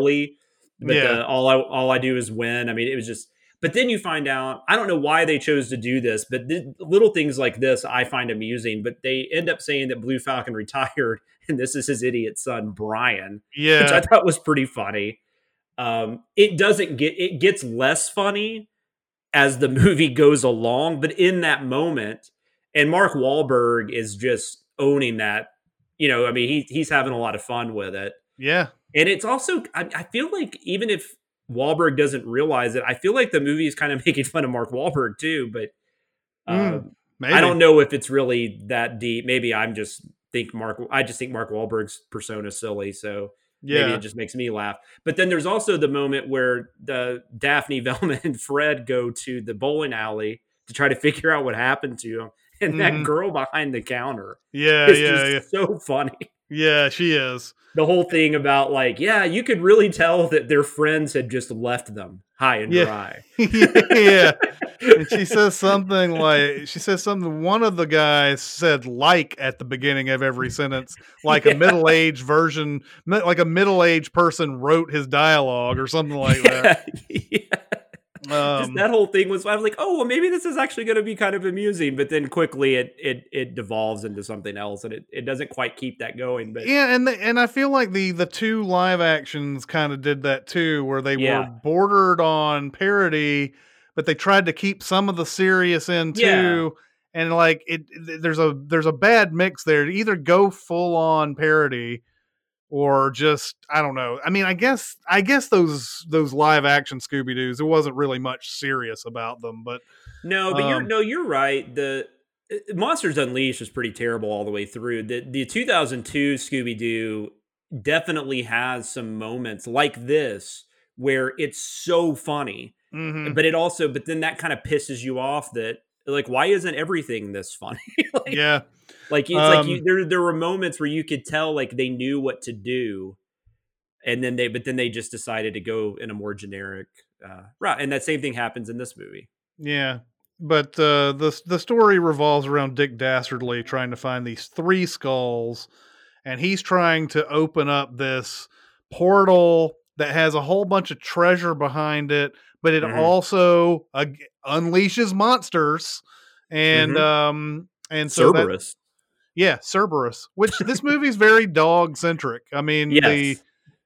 Speaker 3: But
Speaker 1: Yeah.
Speaker 3: the, all I all I do is win. I mean, it was just. But then you find out I don't know why they chose to do this, but th- little things like this I find amusing. But they end up saying that Blue Falcon retired, and this is his idiot son Brian. Yeah, which I thought was pretty funny. Um, it doesn't get it gets less funny as the movie goes along, but in that moment, and Mark Wahlberg is just owning that. You know, I mean, he he's having a lot of fun with it,
Speaker 1: yeah
Speaker 3: and it's also I, I feel like even if Wahlberg doesn't realize it, I feel like the movie is kind of making fun of Mark Wahlberg too. But
Speaker 1: Mm,
Speaker 3: um,
Speaker 1: maybe
Speaker 3: I don't know if it's really that deep. Maybe I'm just think Mark. I just think Mark Wahlberg's persona is silly, so maybe
Speaker 1: yeah
Speaker 3: it just makes me laugh. But then there's also the moment where the Daphne, Velma, and Fred go to the bowling alley to try to figure out what happened to him, and
Speaker 1: Mhm.
Speaker 3: that girl behind the counter
Speaker 1: yeah yeah yeah
Speaker 3: just so funny.
Speaker 1: Yeah she is
Speaker 3: The whole thing about like, yeah, you could really tell that their friends had just left them high and
Speaker 1: Yeah.
Speaker 3: dry.
Speaker 1: yeah and she says something like she says something one of the guys said like at the beginning of every sentence like a middle-aged version like a middle-aged person wrote his dialogue or something like that
Speaker 3: yeah. Just
Speaker 1: um,
Speaker 3: that whole thing was I was like, oh well, maybe this is actually going to be kind of amusing, but then quickly it it it devolves into something else, and it, it doesn't quite keep that going. But
Speaker 1: yeah and the, and i feel like the the two live actions kind of did that too where they
Speaker 3: Yeah.
Speaker 1: were bordered on parody but they tried to keep some of the serious in
Speaker 3: Yeah.
Speaker 1: too and like it there's a there's a bad mix there to either go full on parody or just i don't know i mean i guess i guess those those live action scooby-doos there wasn't really much serious about them but
Speaker 3: no, but you're
Speaker 1: Um,
Speaker 3: no, you're right. The uh, Monsters Unleashed was pretty terrible all the way through. The the 2002 Scooby Doo definitely has some moments like this where it's so funny,
Speaker 1: mhm.
Speaker 3: but it also but then that kind of pisses you off that like why isn't everything this funny? like,
Speaker 1: yeah
Speaker 3: Like it's like you,
Speaker 1: Um,
Speaker 3: there there were moments where you could tell like they knew what to do, and then they but then they just decided to go in a more generic uh, route, and that same thing happens in this movie.
Speaker 1: Yeah, but uh, the the story revolves around Dick Dastardly trying to find these three skulls, and he's trying to open up this portal that has a whole bunch of treasure behind it, but it
Speaker 3: Mhm.
Speaker 1: also uh, unleashes monsters, and
Speaker 3: Mhm.
Speaker 1: um and so that,
Speaker 3: Cerberus.
Speaker 1: Yeah, Cerberus, which this movie's very dog centric. I mean, the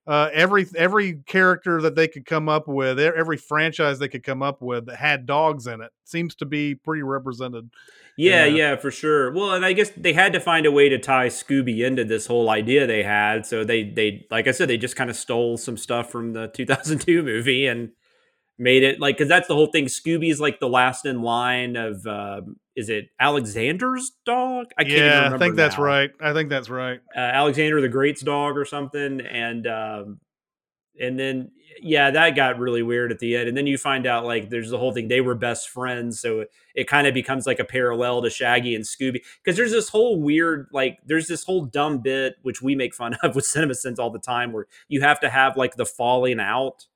Speaker 1: uh, every every character that they could come up with, every franchise they could come up with that had dogs in it, seems to be pretty represented.
Speaker 3: Yeah,
Speaker 1: Yeah.
Speaker 3: yeah, for sure. Well, and I guess they had to find a way to tie Scooby into this whole idea they had. So they they like I said, they just kind of stole some stuff from the 2002 movie and made it like because that's the whole thing. Scooby's like the last in line of um, is it Alexander's dog? I can't even
Speaker 1: yeah, I think that's
Speaker 3: now.
Speaker 1: right. I think that's right.
Speaker 3: uh, Alexander the Great's dog or something, and um, and then yeah, that got really weird at the end. And then you find out like there's the whole thing they were best friends, so it, it kind of becomes like a parallel to Shaggy and Scooby because there's this whole weird like there's this whole dumb bit which we make fun of with Cinema Sins all the time where you have to have like the falling out.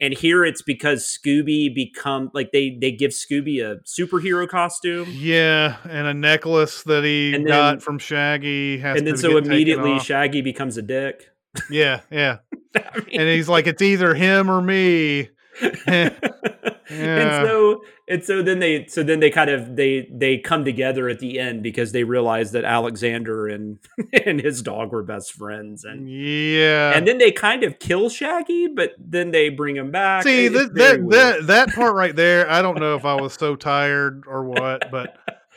Speaker 3: And here it's because Scooby become like they they give Scooby a superhero costume.
Speaker 1: Yeah, and a necklace that he
Speaker 3: And
Speaker 1: got from Shaggy has
Speaker 3: And then so immediately. Shaggy becomes a dick.
Speaker 1: yeah, yeah,
Speaker 3: I mean-
Speaker 1: and he's like, it's either him or me. Yeah.
Speaker 3: And so and so then they so then they kind of they they come together at the end because they realize that Alexander and and his dog were best friends and
Speaker 1: Yeah,
Speaker 3: and then they kind of kill Shaggy but then they bring him back.
Speaker 1: See that that, that that part right there, I don't know if I was so tired or what, but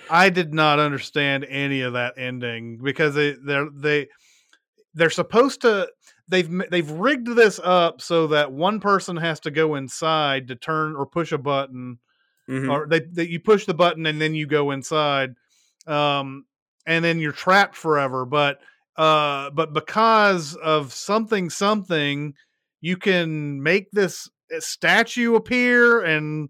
Speaker 1: I did not understand any of that ending because they they're they they're supposed to they've they've rigged this up so that one person has to go inside to turn or push a button
Speaker 3: Mhm.
Speaker 1: or they, they you push the button and then you go inside um and then you're trapped forever but uh but because of something something you can make this uh, statue appear and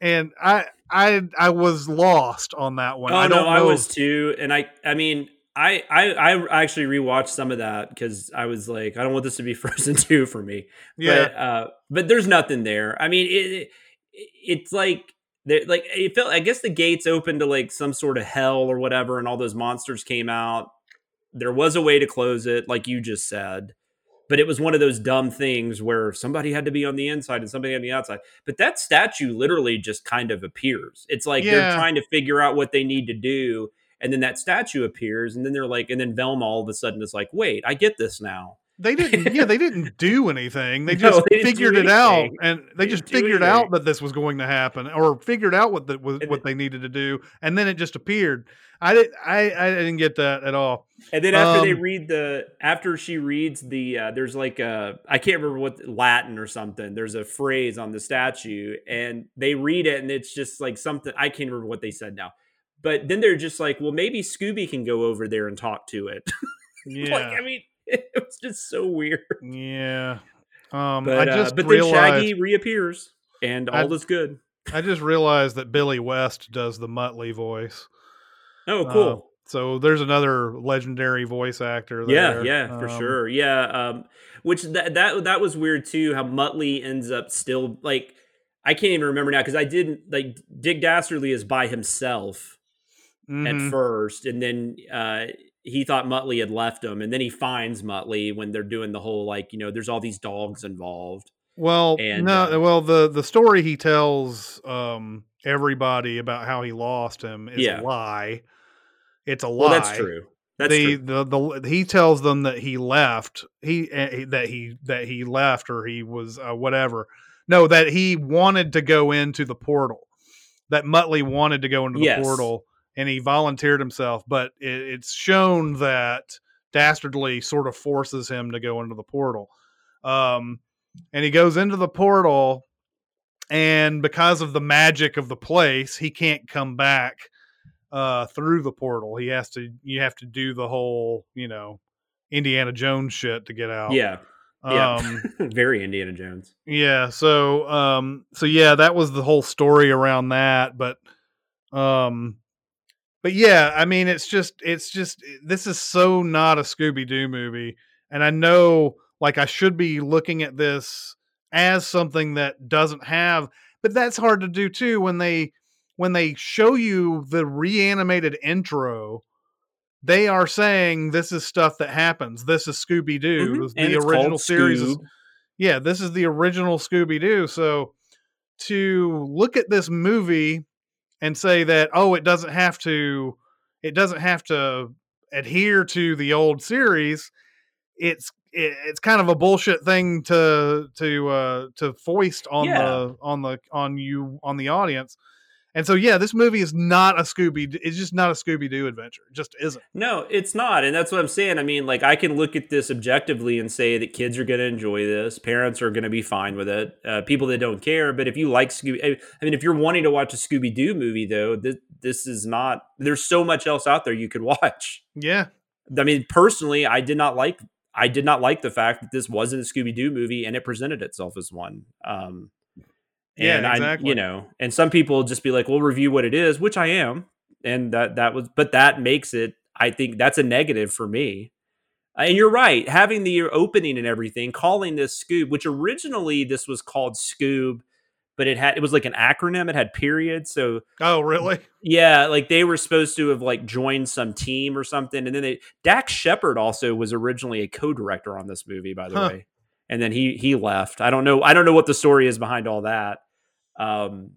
Speaker 1: and i i i was lost on that one
Speaker 3: Oh
Speaker 1: i don't
Speaker 3: no, I was too, and I I mean I I I actually rewatched some of that because I was like I don't want this to be Frozen two for me.
Speaker 1: yeah.
Speaker 3: But uh but there's nothing there. I mean it, it it's like there like it felt i guess the gates opened to like some sort of hell or whatever and all those monsters came out. There was a way to close it like you just said but it was one of those dumb things where somebody had to be on the inside and somebody on the outside. But that statue literally just kind of appears. It's like they're trying to figure out what they need to do and then that statue appears and then they're like and then velma all of a sudden is like wait i get this now.
Speaker 1: They didn't yeah they didn't do anything. They
Speaker 3: No,
Speaker 1: just
Speaker 3: they
Speaker 1: figured it out and they,
Speaker 3: They
Speaker 1: just figured out that this was going to happen or figured out what the, what, what they needed to do and then it just appeared. I didn't i i didn't get that at all.
Speaker 3: And then after they
Speaker 1: Um,
Speaker 3: read the after she reads the uh, there's like a I can't remember what Latin or something. There's a phrase on the statue and they read it and it's just like something I can't remember what they said now. But then they're just like, well, maybe Scooby can go over there and talk to it.
Speaker 1: yeah
Speaker 3: like, I mean, it was just so weird.
Speaker 1: yeah um
Speaker 3: But
Speaker 1: i
Speaker 3: uh,
Speaker 1: just
Speaker 3: but then Shaggy reappears and
Speaker 1: I-
Speaker 3: all is good.
Speaker 1: i just realized that billy west does the muttley voice
Speaker 3: Oh,
Speaker 1: Uh,
Speaker 3: cool.
Speaker 1: so there's another legendary voice actor
Speaker 3: Yeah,
Speaker 1: there.
Speaker 3: yeah, for
Speaker 1: Um,
Speaker 3: sure. Yeah, um, which that that that was weird too. How Muttley ends up still like I can't even remember now because I didn't like Dick Dastardly is by himself
Speaker 1: mhm.
Speaker 3: at first, and then uh, he thought Muttley had left him, and then he finds Muttley when they're doing the whole like you know there's all these dogs involved.
Speaker 1: Well,
Speaker 3: And,
Speaker 1: no,
Speaker 3: uh,
Speaker 1: well the the story he tells um everybody about how he lost him is
Speaker 3: Yeah.
Speaker 1: a lie. It's a lie.
Speaker 3: Well, that's true. That's
Speaker 1: the,
Speaker 3: true.
Speaker 1: the the he tells them that he left. He uh, that he that he left or he was uh, whatever. No, that he wanted to go into the portal. That Muttley wanted to go into the
Speaker 3: Yes.
Speaker 1: portal, and he volunteered himself. But it, it's shown that Dastardly sort of forces him to go into the portal. Um, and he goes into the portal, and because of the magic of the place, he can't come back uh through the portal. He has to you have to do the whole, you know, Indiana Jones shit to get out.
Speaker 3: Yeah, yeah.
Speaker 1: Um
Speaker 3: very Indiana Jones.
Speaker 1: yeah, so um so yeah, that was the whole story around that, but um but yeah, I mean it's just it's just this is so not a Scooby Doo movie and I know like I should be looking at this as something that doesn't have but that's hard to do too when they when they show you the reanimated intro they are saying this is stuff that happens this is scooby-doo
Speaker 3: Mhm. And
Speaker 1: the original series is yeah, this is the original Scooby Doo. So to look at this movie and say that oh, it doesn't have to, it doesn't have to adhere to the old series, it's it, it's kind of a bullshit thing to to uh, to foist on
Speaker 3: Yeah.
Speaker 1: the on the on you on the audience. And so yeah, this movie is not a Scooby. It's just not a Scooby Doo adventure. It just isn't.
Speaker 3: No, it's not. And that's what I'm saying. I mean, like, I can look at this objectively and say that kids are going to enjoy this. Parents are going to be fine with it. Uh, people that don't care. But if you like Scooby, I mean, if you're wanting to watch a Scooby Doo movie, though, this, this is not, there's so much else out there you could watch.
Speaker 1: Yeah,
Speaker 3: I mean, personally, I did not like, I did not like the fact that this wasn't a Scooby Doo movie and it presented itself as one. Um,
Speaker 1: Yeah,
Speaker 3: and I,
Speaker 1: exactly.
Speaker 3: you know, and some people just be like, "We'll review what it is," which I am, and that that was, but that makes it. I think that's a negative for me. Uh, and you're right, having the opening and everything, calling this Scoob, which originally this was called Scoob, but it had it was like an acronym. It had periods, so
Speaker 1: Oh, really?
Speaker 3: yeah, like they were supposed to have like joined some team or something, and then they Dax Shepard also was originally a co-director on this movie, by the
Speaker 1: Huh.
Speaker 3: way, and then he he left. I don't know. I don't know what the story is behind all that, um,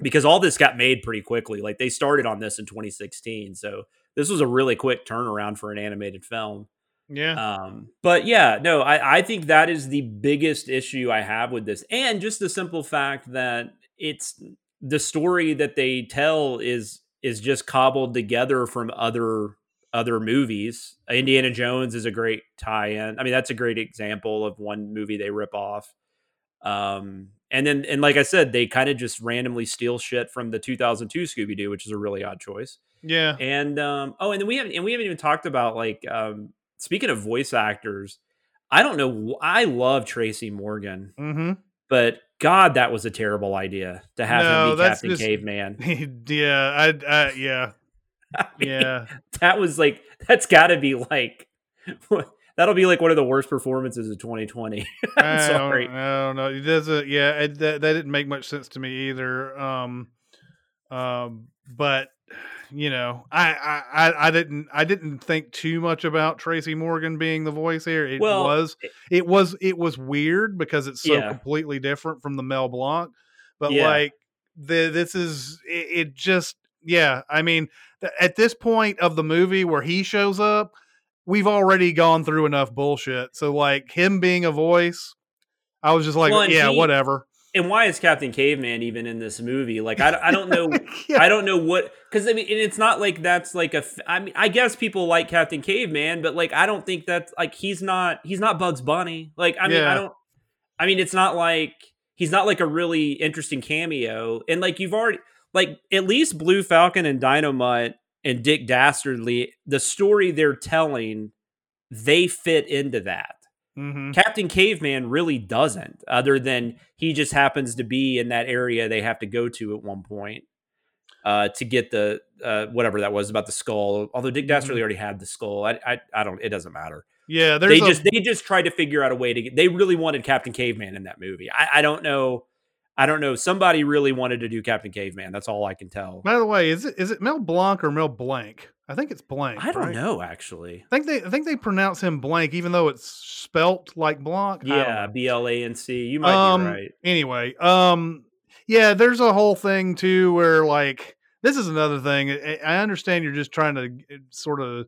Speaker 3: because all this got made pretty quickly. Like they started on this in 2016, so this was a really quick turnaround for an animated film.
Speaker 1: Yeah.
Speaker 3: Um, but yeah, no, I, I think that is the biggest issue I have with this. And just the simple fact that it's the story that they tell is is just cobbled together from other other movies. Indiana Jones is a great tie-in. I mean, that's a great example of one movie they rip off. Um, and then and like I said, they kind of just randomly steal shit from the 2002 Scooby Doo, which is a really odd choice.
Speaker 1: yeah.
Speaker 3: And um, oh, and then we haven't and we haven't even talked about like um, speaking of voice actors. I don't know. I love Tracy Morgan,
Speaker 1: Mm-hmm.
Speaker 3: but God, that was a terrible idea to have
Speaker 1: No,
Speaker 3: him be Captain
Speaker 1: just-
Speaker 3: Caveman.
Speaker 1: yeah, I, I yeah,
Speaker 3: I mean,
Speaker 1: yeah.
Speaker 3: that was like that's got to be like that'll be like one of the worst performances of 2020. I'm
Speaker 1: I
Speaker 3: sorry.
Speaker 1: Don't, I don't know. It doesn't. Yeah, it, that that didn't make much sense to me either. Um, um, but you know, I, I I I didn't I didn't think too much about Tracy Morgan being the voice here. It
Speaker 3: Well,
Speaker 1: was it was it was weird because it's so
Speaker 3: Yeah.
Speaker 1: completely different from the Mel Blanc. But
Speaker 3: Yeah.
Speaker 1: like the this is it, it just yeah. I mean, th- at this point of the movie where he shows up, we've already gone through enough bullshit. So like him being a voice, I was just like,
Speaker 3: Well,
Speaker 1: yeah,
Speaker 3: he-
Speaker 1: whatever.
Speaker 3: And why is Captain Caveman even in this movie? Like I, I don't know.
Speaker 1: Yeah.
Speaker 3: I don't know what because I mean it's not like that's like a. I mean I guess people like Captain Caveman, but like I don't think that's like he's not he's not Bugs Bunny. Like I mean
Speaker 1: Yeah.
Speaker 3: I don't. I mean it's not like he's not like a really interesting cameo. And like you've already like at least Blue Falcon and Dynomutt and Dick Dastardly, the story they're telling, they fit into that.
Speaker 1: Mhm.
Speaker 3: Captain Caveman really doesn't, other than he just happens to be in that area they have to go to at one point uh, to get the uh, whatever that was about the skull. Although Dick Dastardly already had the skull, I, I I don't. It doesn't matter.
Speaker 1: Yeah,
Speaker 3: They
Speaker 1: a,
Speaker 3: just they just tried to figure out a way to get. They really wanted Captain Caveman in that movie. I, I don't know. I don't know. Somebody really wanted to do Captain Caveman. That's all I can tell.
Speaker 1: By the way, is it is it Mel Blanc or Mel Blanc? I think it's Blank.
Speaker 3: I don't
Speaker 1: right?
Speaker 3: know actually.
Speaker 1: I think they I think they pronounce him Blank, even though it's spelt like Blanc.
Speaker 3: Yeah. B L A N C. You might
Speaker 1: um,
Speaker 3: be right.
Speaker 1: Anyway, um, yeah, there's a whole thing too where like this is another thing. I, understand you're just trying to uh, sort of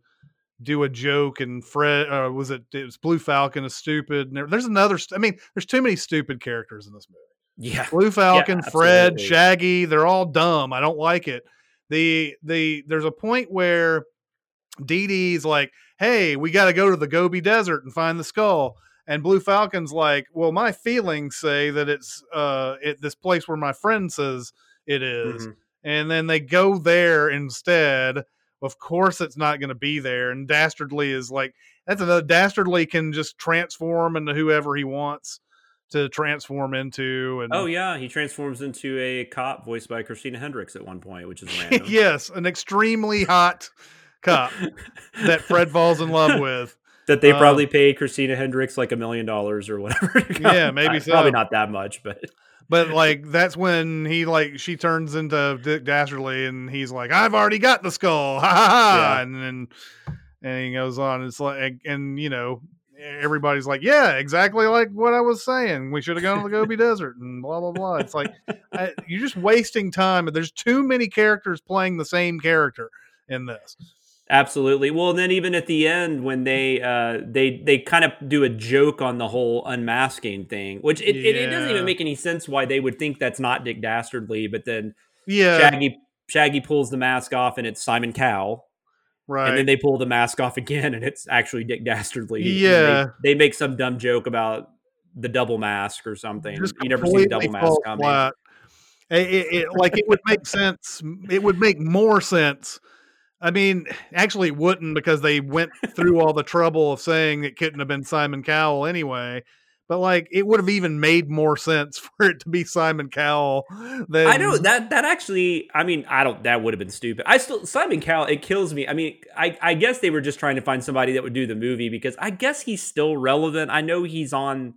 Speaker 1: do a joke, and Fred uh, was it? It was Blue Falcon is stupid. And there's another. st- I mean, there's too many stupid characters in this movie.
Speaker 3: Yeah.
Speaker 1: Blue Falcon, Fred. Shaggy, they're all dumb. I don't like it. The the there's a point where Dee Dee's like, "Hey, we got to go to the Gobi Desert and find the skull." And Blue Falcon's like, "Well, my feelings say that it's uh it, this place where my friend says it is."
Speaker 3: Mhm.
Speaker 1: And then they go there instead. Of course, it's not going to be there. And Dastardly is like, that's another. Dastardly can just transform into whoever he wants to transform into. And
Speaker 3: Oh yeah, he transforms into a cop voiced by Christina Hendricks at one point, which is random.
Speaker 1: yes, an extremely hot cop that Fred falls in love with.
Speaker 3: that they probably um, paid Christina Hendricks like a million dollars or whatever.
Speaker 1: Yeah, maybe so.
Speaker 3: Probably not that much, but
Speaker 1: But like that's when he like she turns into Dick Dastardly and he's like, I've already got the skull, ha ha ha,
Speaker 3: Yeah.
Speaker 1: and then and he goes on. It's like and you know everybody's like, yeah, exactly like what I was saying. We should have gone to the Gobi Desert and blah blah blah. It's like I, you're just wasting time. There's too many characters playing the same character in this.
Speaker 3: Absolutely. Well, and then even at the end when they uh they they kind of do a joke on the whole unmasking thing, which it, it, it doesn't even make any sense why they would think that's not Dick Dastardly, but then
Speaker 1: Yeah,
Speaker 3: Shaggy Shaggy pulls the mask off and it's Simon Cowell.
Speaker 1: Right.
Speaker 3: And then they pull the mask off again and it's actually Dick Dastardly.
Speaker 1: Yeah.
Speaker 3: They, they make some dumb joke about the double mask or something.
Speaker 1: just
Speaker 3: You never see the double mask coming.
Speaker 1: flat. It, it, it- like it would make sense. It would make more sense. I mean, actually, it wouldn't because they went through all the trouble of saying it couldn't have been Simon Cowell anyway. But like, it would have even made more sense for it to be Simon Cowell than
Speaker 3: I know that that actually. I mean, I don't. That would have been stupid. I still Simon Cowell. It kills me. I mean, I I guess they were just trying to find somebody that would do the movie because I guess he's still relevant. I know he's on.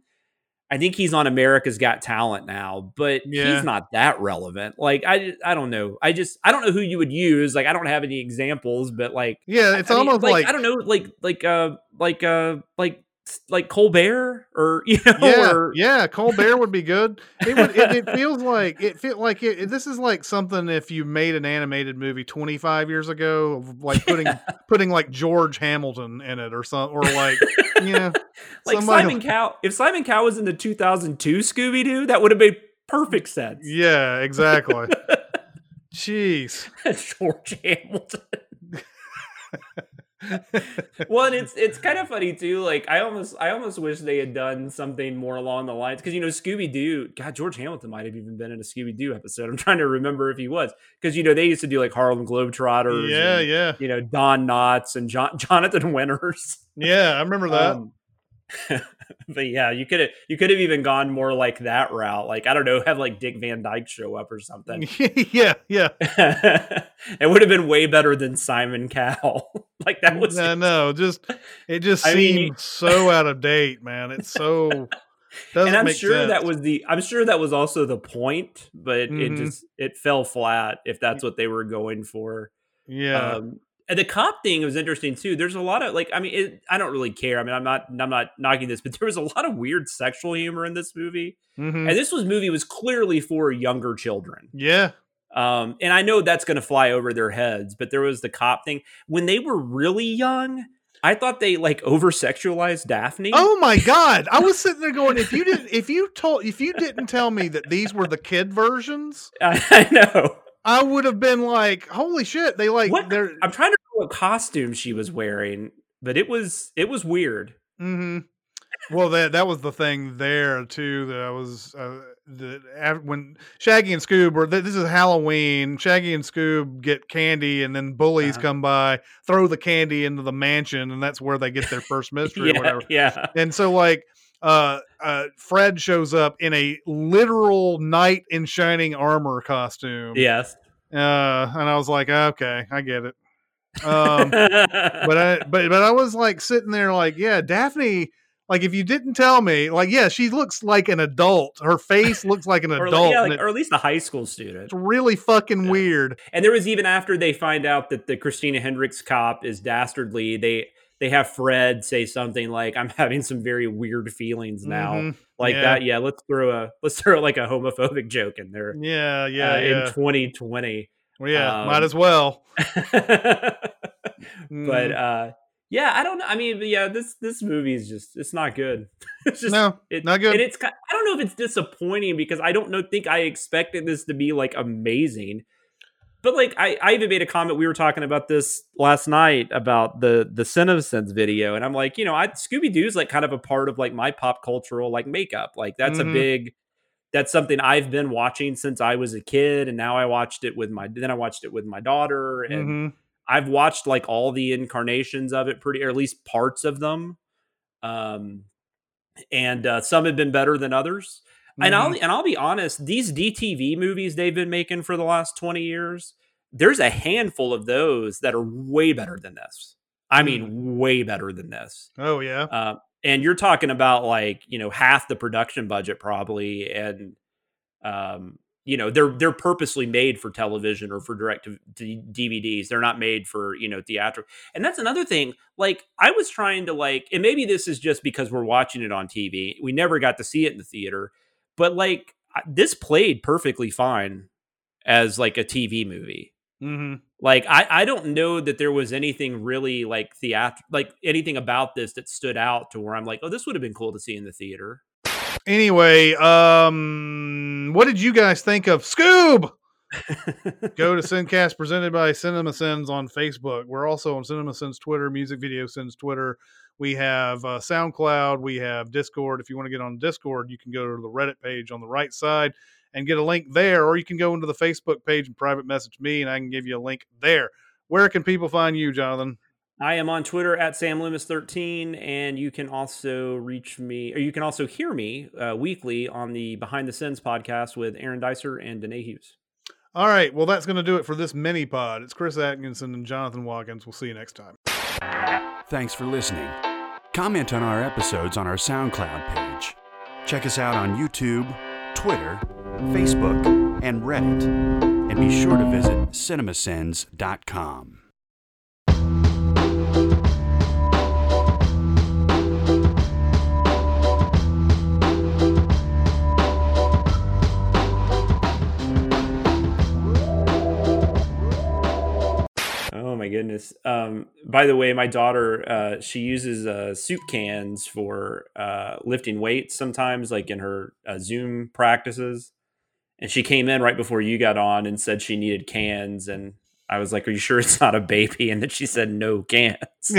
Speaker 3: I think he's on America's Got Talent now, but
Speaker 1: Yeah.
Speaker 3: he's not that relevant. Like I, I don't know. I just I don't know who you would use. Like I don't have any examples, but like
Speaker 1: Yeah, it's
Speaker 3: I mean,
Speaker 1: almost like,
Speaker 3: I don't know, like like uh like uh like like Colbert or you know
Speaker 1: yeah,
Speaker 3: or
Speaker 1: yeah. Colbert would be good. It would. It, it feels like it feel like it, this is like something if you made an animated movie 25 years ago, of, like putting putting like George Hamilton in it or something, or like yeah,
Speaker 3: like
Speaker 1: somebody-
Speaker 3: Simon Cow. If Simon Cow was in the 2002 Scooby Doo, that would have made perfect sense.
Speaker 1: Yeah, exactly. Jeez.
Speaker 3: George Hamilton. well, and it's it's kind of funny too. Like I almost I almost wish they had done something more along the lines because you know Scooby Doo. God, George Hamilton might have even been in a Scooby Doo episode. I'm trying to remember if he was because you know they used to do like Harlem Globetrotters.
Speaker 1: Yeah,
Speaker 3: and,
Speaker 1: yeah,
Speaker 3: You know Don Knotts and John, Jonathan Winters.
Speaker 1: yeah. I remember that.
Speaker 3: Um, but yeah, you could have you could have even gone more like that route. Like I don't know, have like Dick Van Dyke show up or something.
Speaker 1: yeah, yeah.
Speaker 3: it would have been way better than Simon Cowell. like that was
Speaker 1: I know. Just it just
Speaker 3: I mean,
Speaker 1: seems so out of date, man. It's so doesn't
Speaker 3: and I'm sure that was the I'm sure that was also the point, but it
Speaker 1: Mhm.
Speaker 3: just it fell flat if that's what they were going for.
Speaker 1: yeah.
Speaker 3: Um, and the cop thing was interesting too. There's a lot of like, I mean, it, I don't really care. I mean, I'm not, I'm not knocking this, but there was a lot of weird sexual humor in this movie,
Speaker 1: mhm.
Speaker 3: and this was movie was clearly for younger children.
Speaker 1: yeah.
Speaker 3: Um, and I know that's going to fly over their heads, but there was the cop thing when they were really young. I thought they like over sexualized Daphne.
Speaker 1: Oh my god! I was sitting there going, if you didn't, if you told, if you didn't tell me that these were the kid versions,
Speaker 3: I, I know.
Speaker 1: I would have been like, holy shit! They like
Speaker 3: What?
Speaker 1: they're.
Speaker 3: I'm trying to remember what costume she was wearing, but it was it was weird.
Speaker 1: hmm Well, that that was the thing there too. That I was uh, the when Shaggy and Scoob were. This is Halloween. Shaggy and Scoob get candy, and then bullies
Speaker 3: Uh-huh.
Speaker 1: come by, throw the candy into the mansion, and that's where they get their first mystery or whatever.
Speaker 3: yeah.
Speaker 1: And so, like, uh, uh, Fred shows up in a literal knight in shining armor costume.
Speaker 3: Yes.
Speaker 1: Uh, and I was like, okay, I get it. Um, but I, but but I was like sitting there, like, yeah, Daphne. Like, if you didn't tell me, like, yeah, she looks like an adult. Her face looks like an
Speaker 3: or,
Speaker 1: adult.
Speaker 3: like, yeah, like, or at least a high school student.
Speaker 1: it's really fucking
Speaker 3: Yeah.
Speaker 1: weird.
Speaker 3: And there was even after they find out that the Christina Hendricks cop is dastardly, they they have Fred say something like, "I'm having some very weird feelings now,"
Speaker 1: Mhm.
Speaker 3: like
Speaker 1: yeah.
Speaker 3: that. Yeah, let's throw a let's throw like a homophobic joke in there.
Speaker 1: Yeah, yeah,
Speaker 3: uh,
Speaker 1: yeah.
Speaker 3: in 2020.
Speaker 1: Well, yeah, might
Speaker 3: um,
Speaker 1: as well.
Speaker 3: but
Speaker 1: Mhm.
Speaker 3: uh yeah, I don't know. I mean, yeah, this this movie is just it's not good. it's just
Speaker 1: no,
Speaker 3: it,
Speaker 1: not good.
Speaker 3: And it's I don't know if it's disappointing because I don't know think I expected this to be like amazing. But like I, I even made a comment. We were talking about this last night about the the CinemaSins video, and I'm like, you know, I Scooby Doo's like kind of a part of like my pop cultural like makeup. Like that's
Speaker 1: Mhm.
Speaker 3: a big that's something I've been watching since I was a kid, and now I watched it with my then I watched it with my daughter, and
Speaker 1: Mhm.
Speaker 3: I've watched like all the incarnations of it, pretty or at least parts of them. Um, and uh, some have been better than others. And I'll
Speaker 1: Mhm.
Speaker 3: and I'll be honest, these DTV movies they've been making for the last twenty years, there's a handful of those that are way better than this. I mean, way better than this.
Speaker 1: Oh yeah.
Speaker 3: Uh, and you're talking about like you know half the production budget probably, and um, you know they're they're purposely made for television or for direct to to DVDs. They're not made for you know theatrical. And that's another thing. Like I was trying to like, and maybe this is just because we're watching it on TV. We never got to see it in the theater, but like this played perfectly fine as like a TV movie.
Speaker 1: hmm
Speaker 3: Like I, I don't know that there was anything really like theat like anything about this that stood out to where I'm like, oh, this would have been cool to see in the theater.
Speaker 1: Anyway, um, what did you guys think of Scoob? Go to Sincast presented by Cinema Sins on Facebook. We're also on Cinema Sins Twitter, Music Video Sins Twitter. We have uh, SoundCloud. We have Discord. If you want to get on Discord, you can go to the Reddit page on the right side and get a link there, or you can go into the Facebook page and private message me, and I can give you a link there. Where can people find you, Jonathan?
Speaker 3: I am on Twitter at Sam Loomis13, and you can also reach me, or you can also hear me uh, weekly on the Behind the Sins podcast with Aaron Dicer and Danae Hughes.
Speaker 1: All right. Well, that's going to do it for this mini pod. It's Chris Atkinson and Jonathan Watkins. We'll see you next time.
Speaker 2: Thanks for listening. Comment on our episodes on our SoundCloud page. Check us out on YouTube, Twitter, Facebook, and Reddit. And be sure to visit cinemasins.com.
Speaker 3: Oh my goodness! Um, by the way, my daughter uh, she uses uh, soup cans for uh, lifting weights sometimes, like in her uh, Zoom practices. And she came in right before you got on and said she needed cans, and I was like, "Are you sure it's not a baby?" And then she said, "No cans."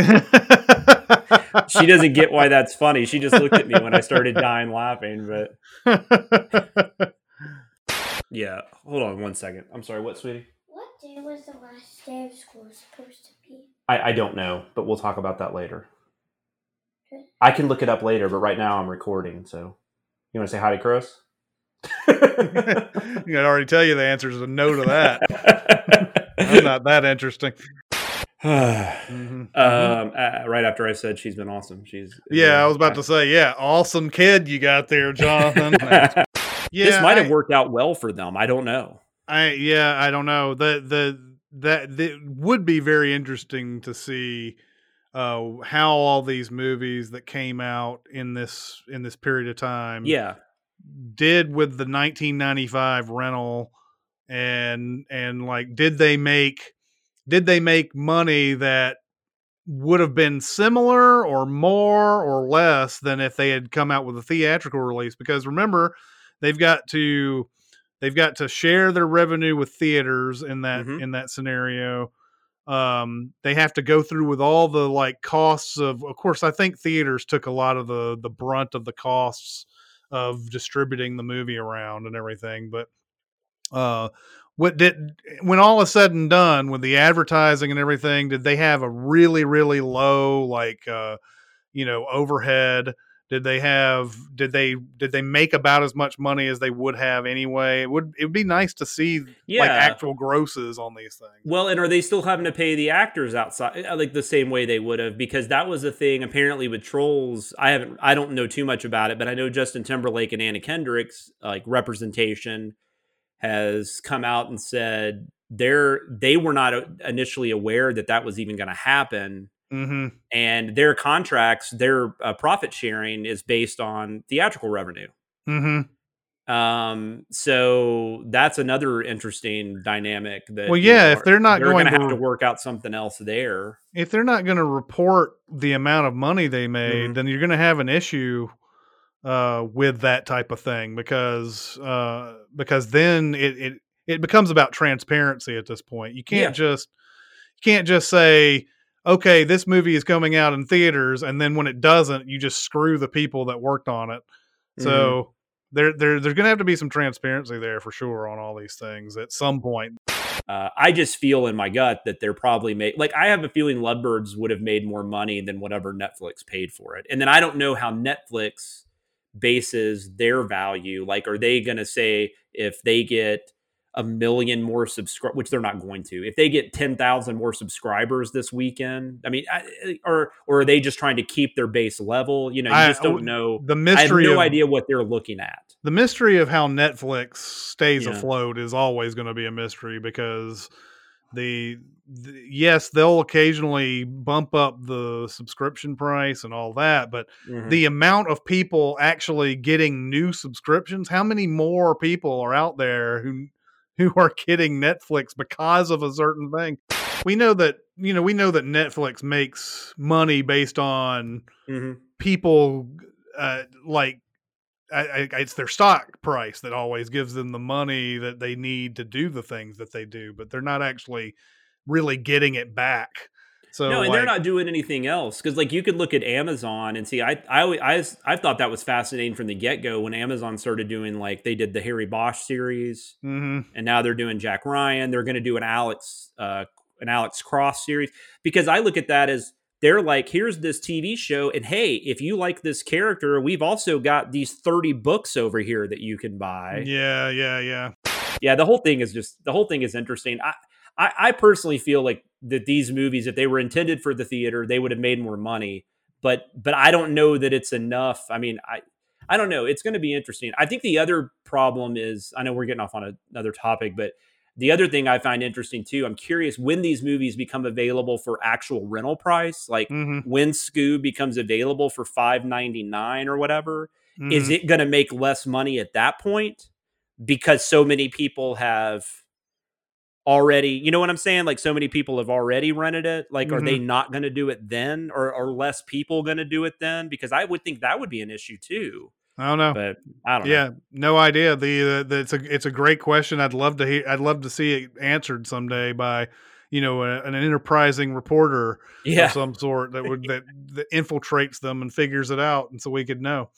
Speaker 3: she doesn't get why that's funny. She just looked at me when I started dying laughing. But yeah, hold on one second. I'm sorry. What, sweetie?
Speaker 5: What day was the last day of school supposed to be?
Speaker 3: I, I don't know, but we'll talk about that later. I can look it up later, but right now I'm recording. So, you want to say hi to Chris?
Speaker 1: I can already tell you the answer is a no to that. I'm not that interesting.
Speaker 3: um,
Speaker 1: Mhm.
Speaker 3: uh, right after I said she's been awesome. She's
Speaker 1: yeah, I was about to say, yeah, awesome kid you got there, Jonathan. yeah,
Speaker 3: this might have
Speaker 1: I-
Speaker 3: worked out well for them. I don't know.
Speaker 1: I yeah, I don't know. The the that that would be very interesting to see uh how all these movies that came out in this in this period of time
Speaker 3: Yeah,
Speaker 1: did with the 1995 rental and and like did they make did they make money that would have been similar or more or less than if they had come out with a theatrical release because remember they've got to they've got to share their revenue with theaters in that
Speaker 3: Mhm.
Speaker 1: in that scenario um they have to go through with all the like costs of of course i think theaters took a lot of the the brunt of the costs of distributing the movie around and everything but uh what did when all is said and done with the advertising and everything did they have a really really low like uh you know overhead did they have did they did they make about as much money as they would have anyway it would it would be nice to see
Speaker 3: yeah.
Speaker 1: like actual grosses on these things
Speaker 3: Well, and are they still having to pay the actors outside uh, like the same way they would have? Because that was a thing apparently with Trolls. I haven't, I don't know too much about it, but I know Justin Timberlake and Anna Kendrick's like representation has come out and said they're they were not uh, initially aware that that was even going to happen,
Speaker 1: mm-hmm
Speaker 3: and their contracts, their uh, profit sharing is based on theatrical revenue.
Speaker 1: mm-hmm
Speaker 3: Um, so that's another interesting dynamic. That
Speaker 1: Well, yeah,
Speaker 3: know,
Speaker 1: if they're not
Speaker 3: they're
Speaker 1: going
Speaker 3: gonna
Speaker 1: to-
Speaker 3: have to work out something else there.
Speaker 1: if they're not going to report the amount of money they made,
Speaker 3: Mhm.
Speaker 1: then you're going to have an issue uh, with that type of thing because uh, because then it, it it becomes about transparency at this point. You can't
Speaker 3: Yeah.
Speaker 1: just you can't just say okay, this movie is coming out in theaters, and then when it doesn't, you just screw the people that worked on it.
Speaker 3: Mm-hmm.
Speaker 1: So there, there there's going to have to be some transparency there for sure on all these things at some point.
Speaker 3: Uh, I just feel in my gut that they're probably made like I have a feeling Lovebirds would have made more money than whatever Netflix paid for it. And then I don't know how Netflix bases their value. Like, are they going to say if they get a million more subscribers, which they're not going to. If they get ten thousand more subscribers this weekend, I mean, I, or or are they just trying to keep their base level? You know, you
Speaker 1: I-
Speaker 3: just don't know.
Speaker 1: The mystery.
Speaker 3: I have no
Speaker 1: of,
Speaker 3: idea what they're looking at.
Speaker 1: the mystery of how Netflix stays
Speaker 3: Yeah.
Speaker 1: afloat is always going to be a mystery because the, the yes they'll occasionally bump up the subscription price and all that but
Speaker 3: Mhm.
Speaker 1: the amount of people actually getting new subscriptions how many more people are out there who who are getting Netflix because of a certain thing we know that you know we know that Netflix makes money based on
Speaker 3: Mhm.
Speaker 1: people uh, like I, I, it's their stock price that always gives them the money that they need to do the things that they do, but they're not actually really getting it back. So
Speaker 3: no, and they're not doing anything else because, like, you could look at Amazon and see. I, I, I, I thought that was fascinating from the get go when Amazon started doing like they did the Harry Bosch series,
Speaker 1: Mhm.
Speaker 3: and now they're doing Jack Ryan. They're going to do an Alex, uh, an Alex Cross series because I look at that as they're like, here's this TV show, and hey, if you like this character, we've also got these thirty books over here that you can buy.
Speaker 1: Yeah, yeah, yeah.
Speaker 3: yeah the whole thing is just the whole thing is interesting I, I i personally feel like that these movies if they were intended for the theater they would have made more money. But but i don't know that it's enough. I mean i i don't know. It's going to be interesting. I think the other problem is i know we're getting off on a, another topic but the other thing i find interesting too i'm curious when these movies become available for actual rental price like
Speaker 1: hmm
Speaker 3: when scoob becomes available for 5.99 or whatever is
Speaker 1: Mm-hmm.
Speaker 3: it going to make less money at that point? Because so many people have already you know what i'm saying like so many people have already rented it like are they not going to do it then or are less people going to do it then because i would think that would be an issue too
Speaker 1: I don't know.
Speaker 3: but i don't know
Speaker 1: Yeah, no idea. The, uh, the it's a it's a great question. I'd love to hear. I'd love to see it answered someday by you know a, an enterprising reporter
Speaker 3: yeah
Speaker 1: of some sort that would that, that infiltrates them and figures it out, and so we could know.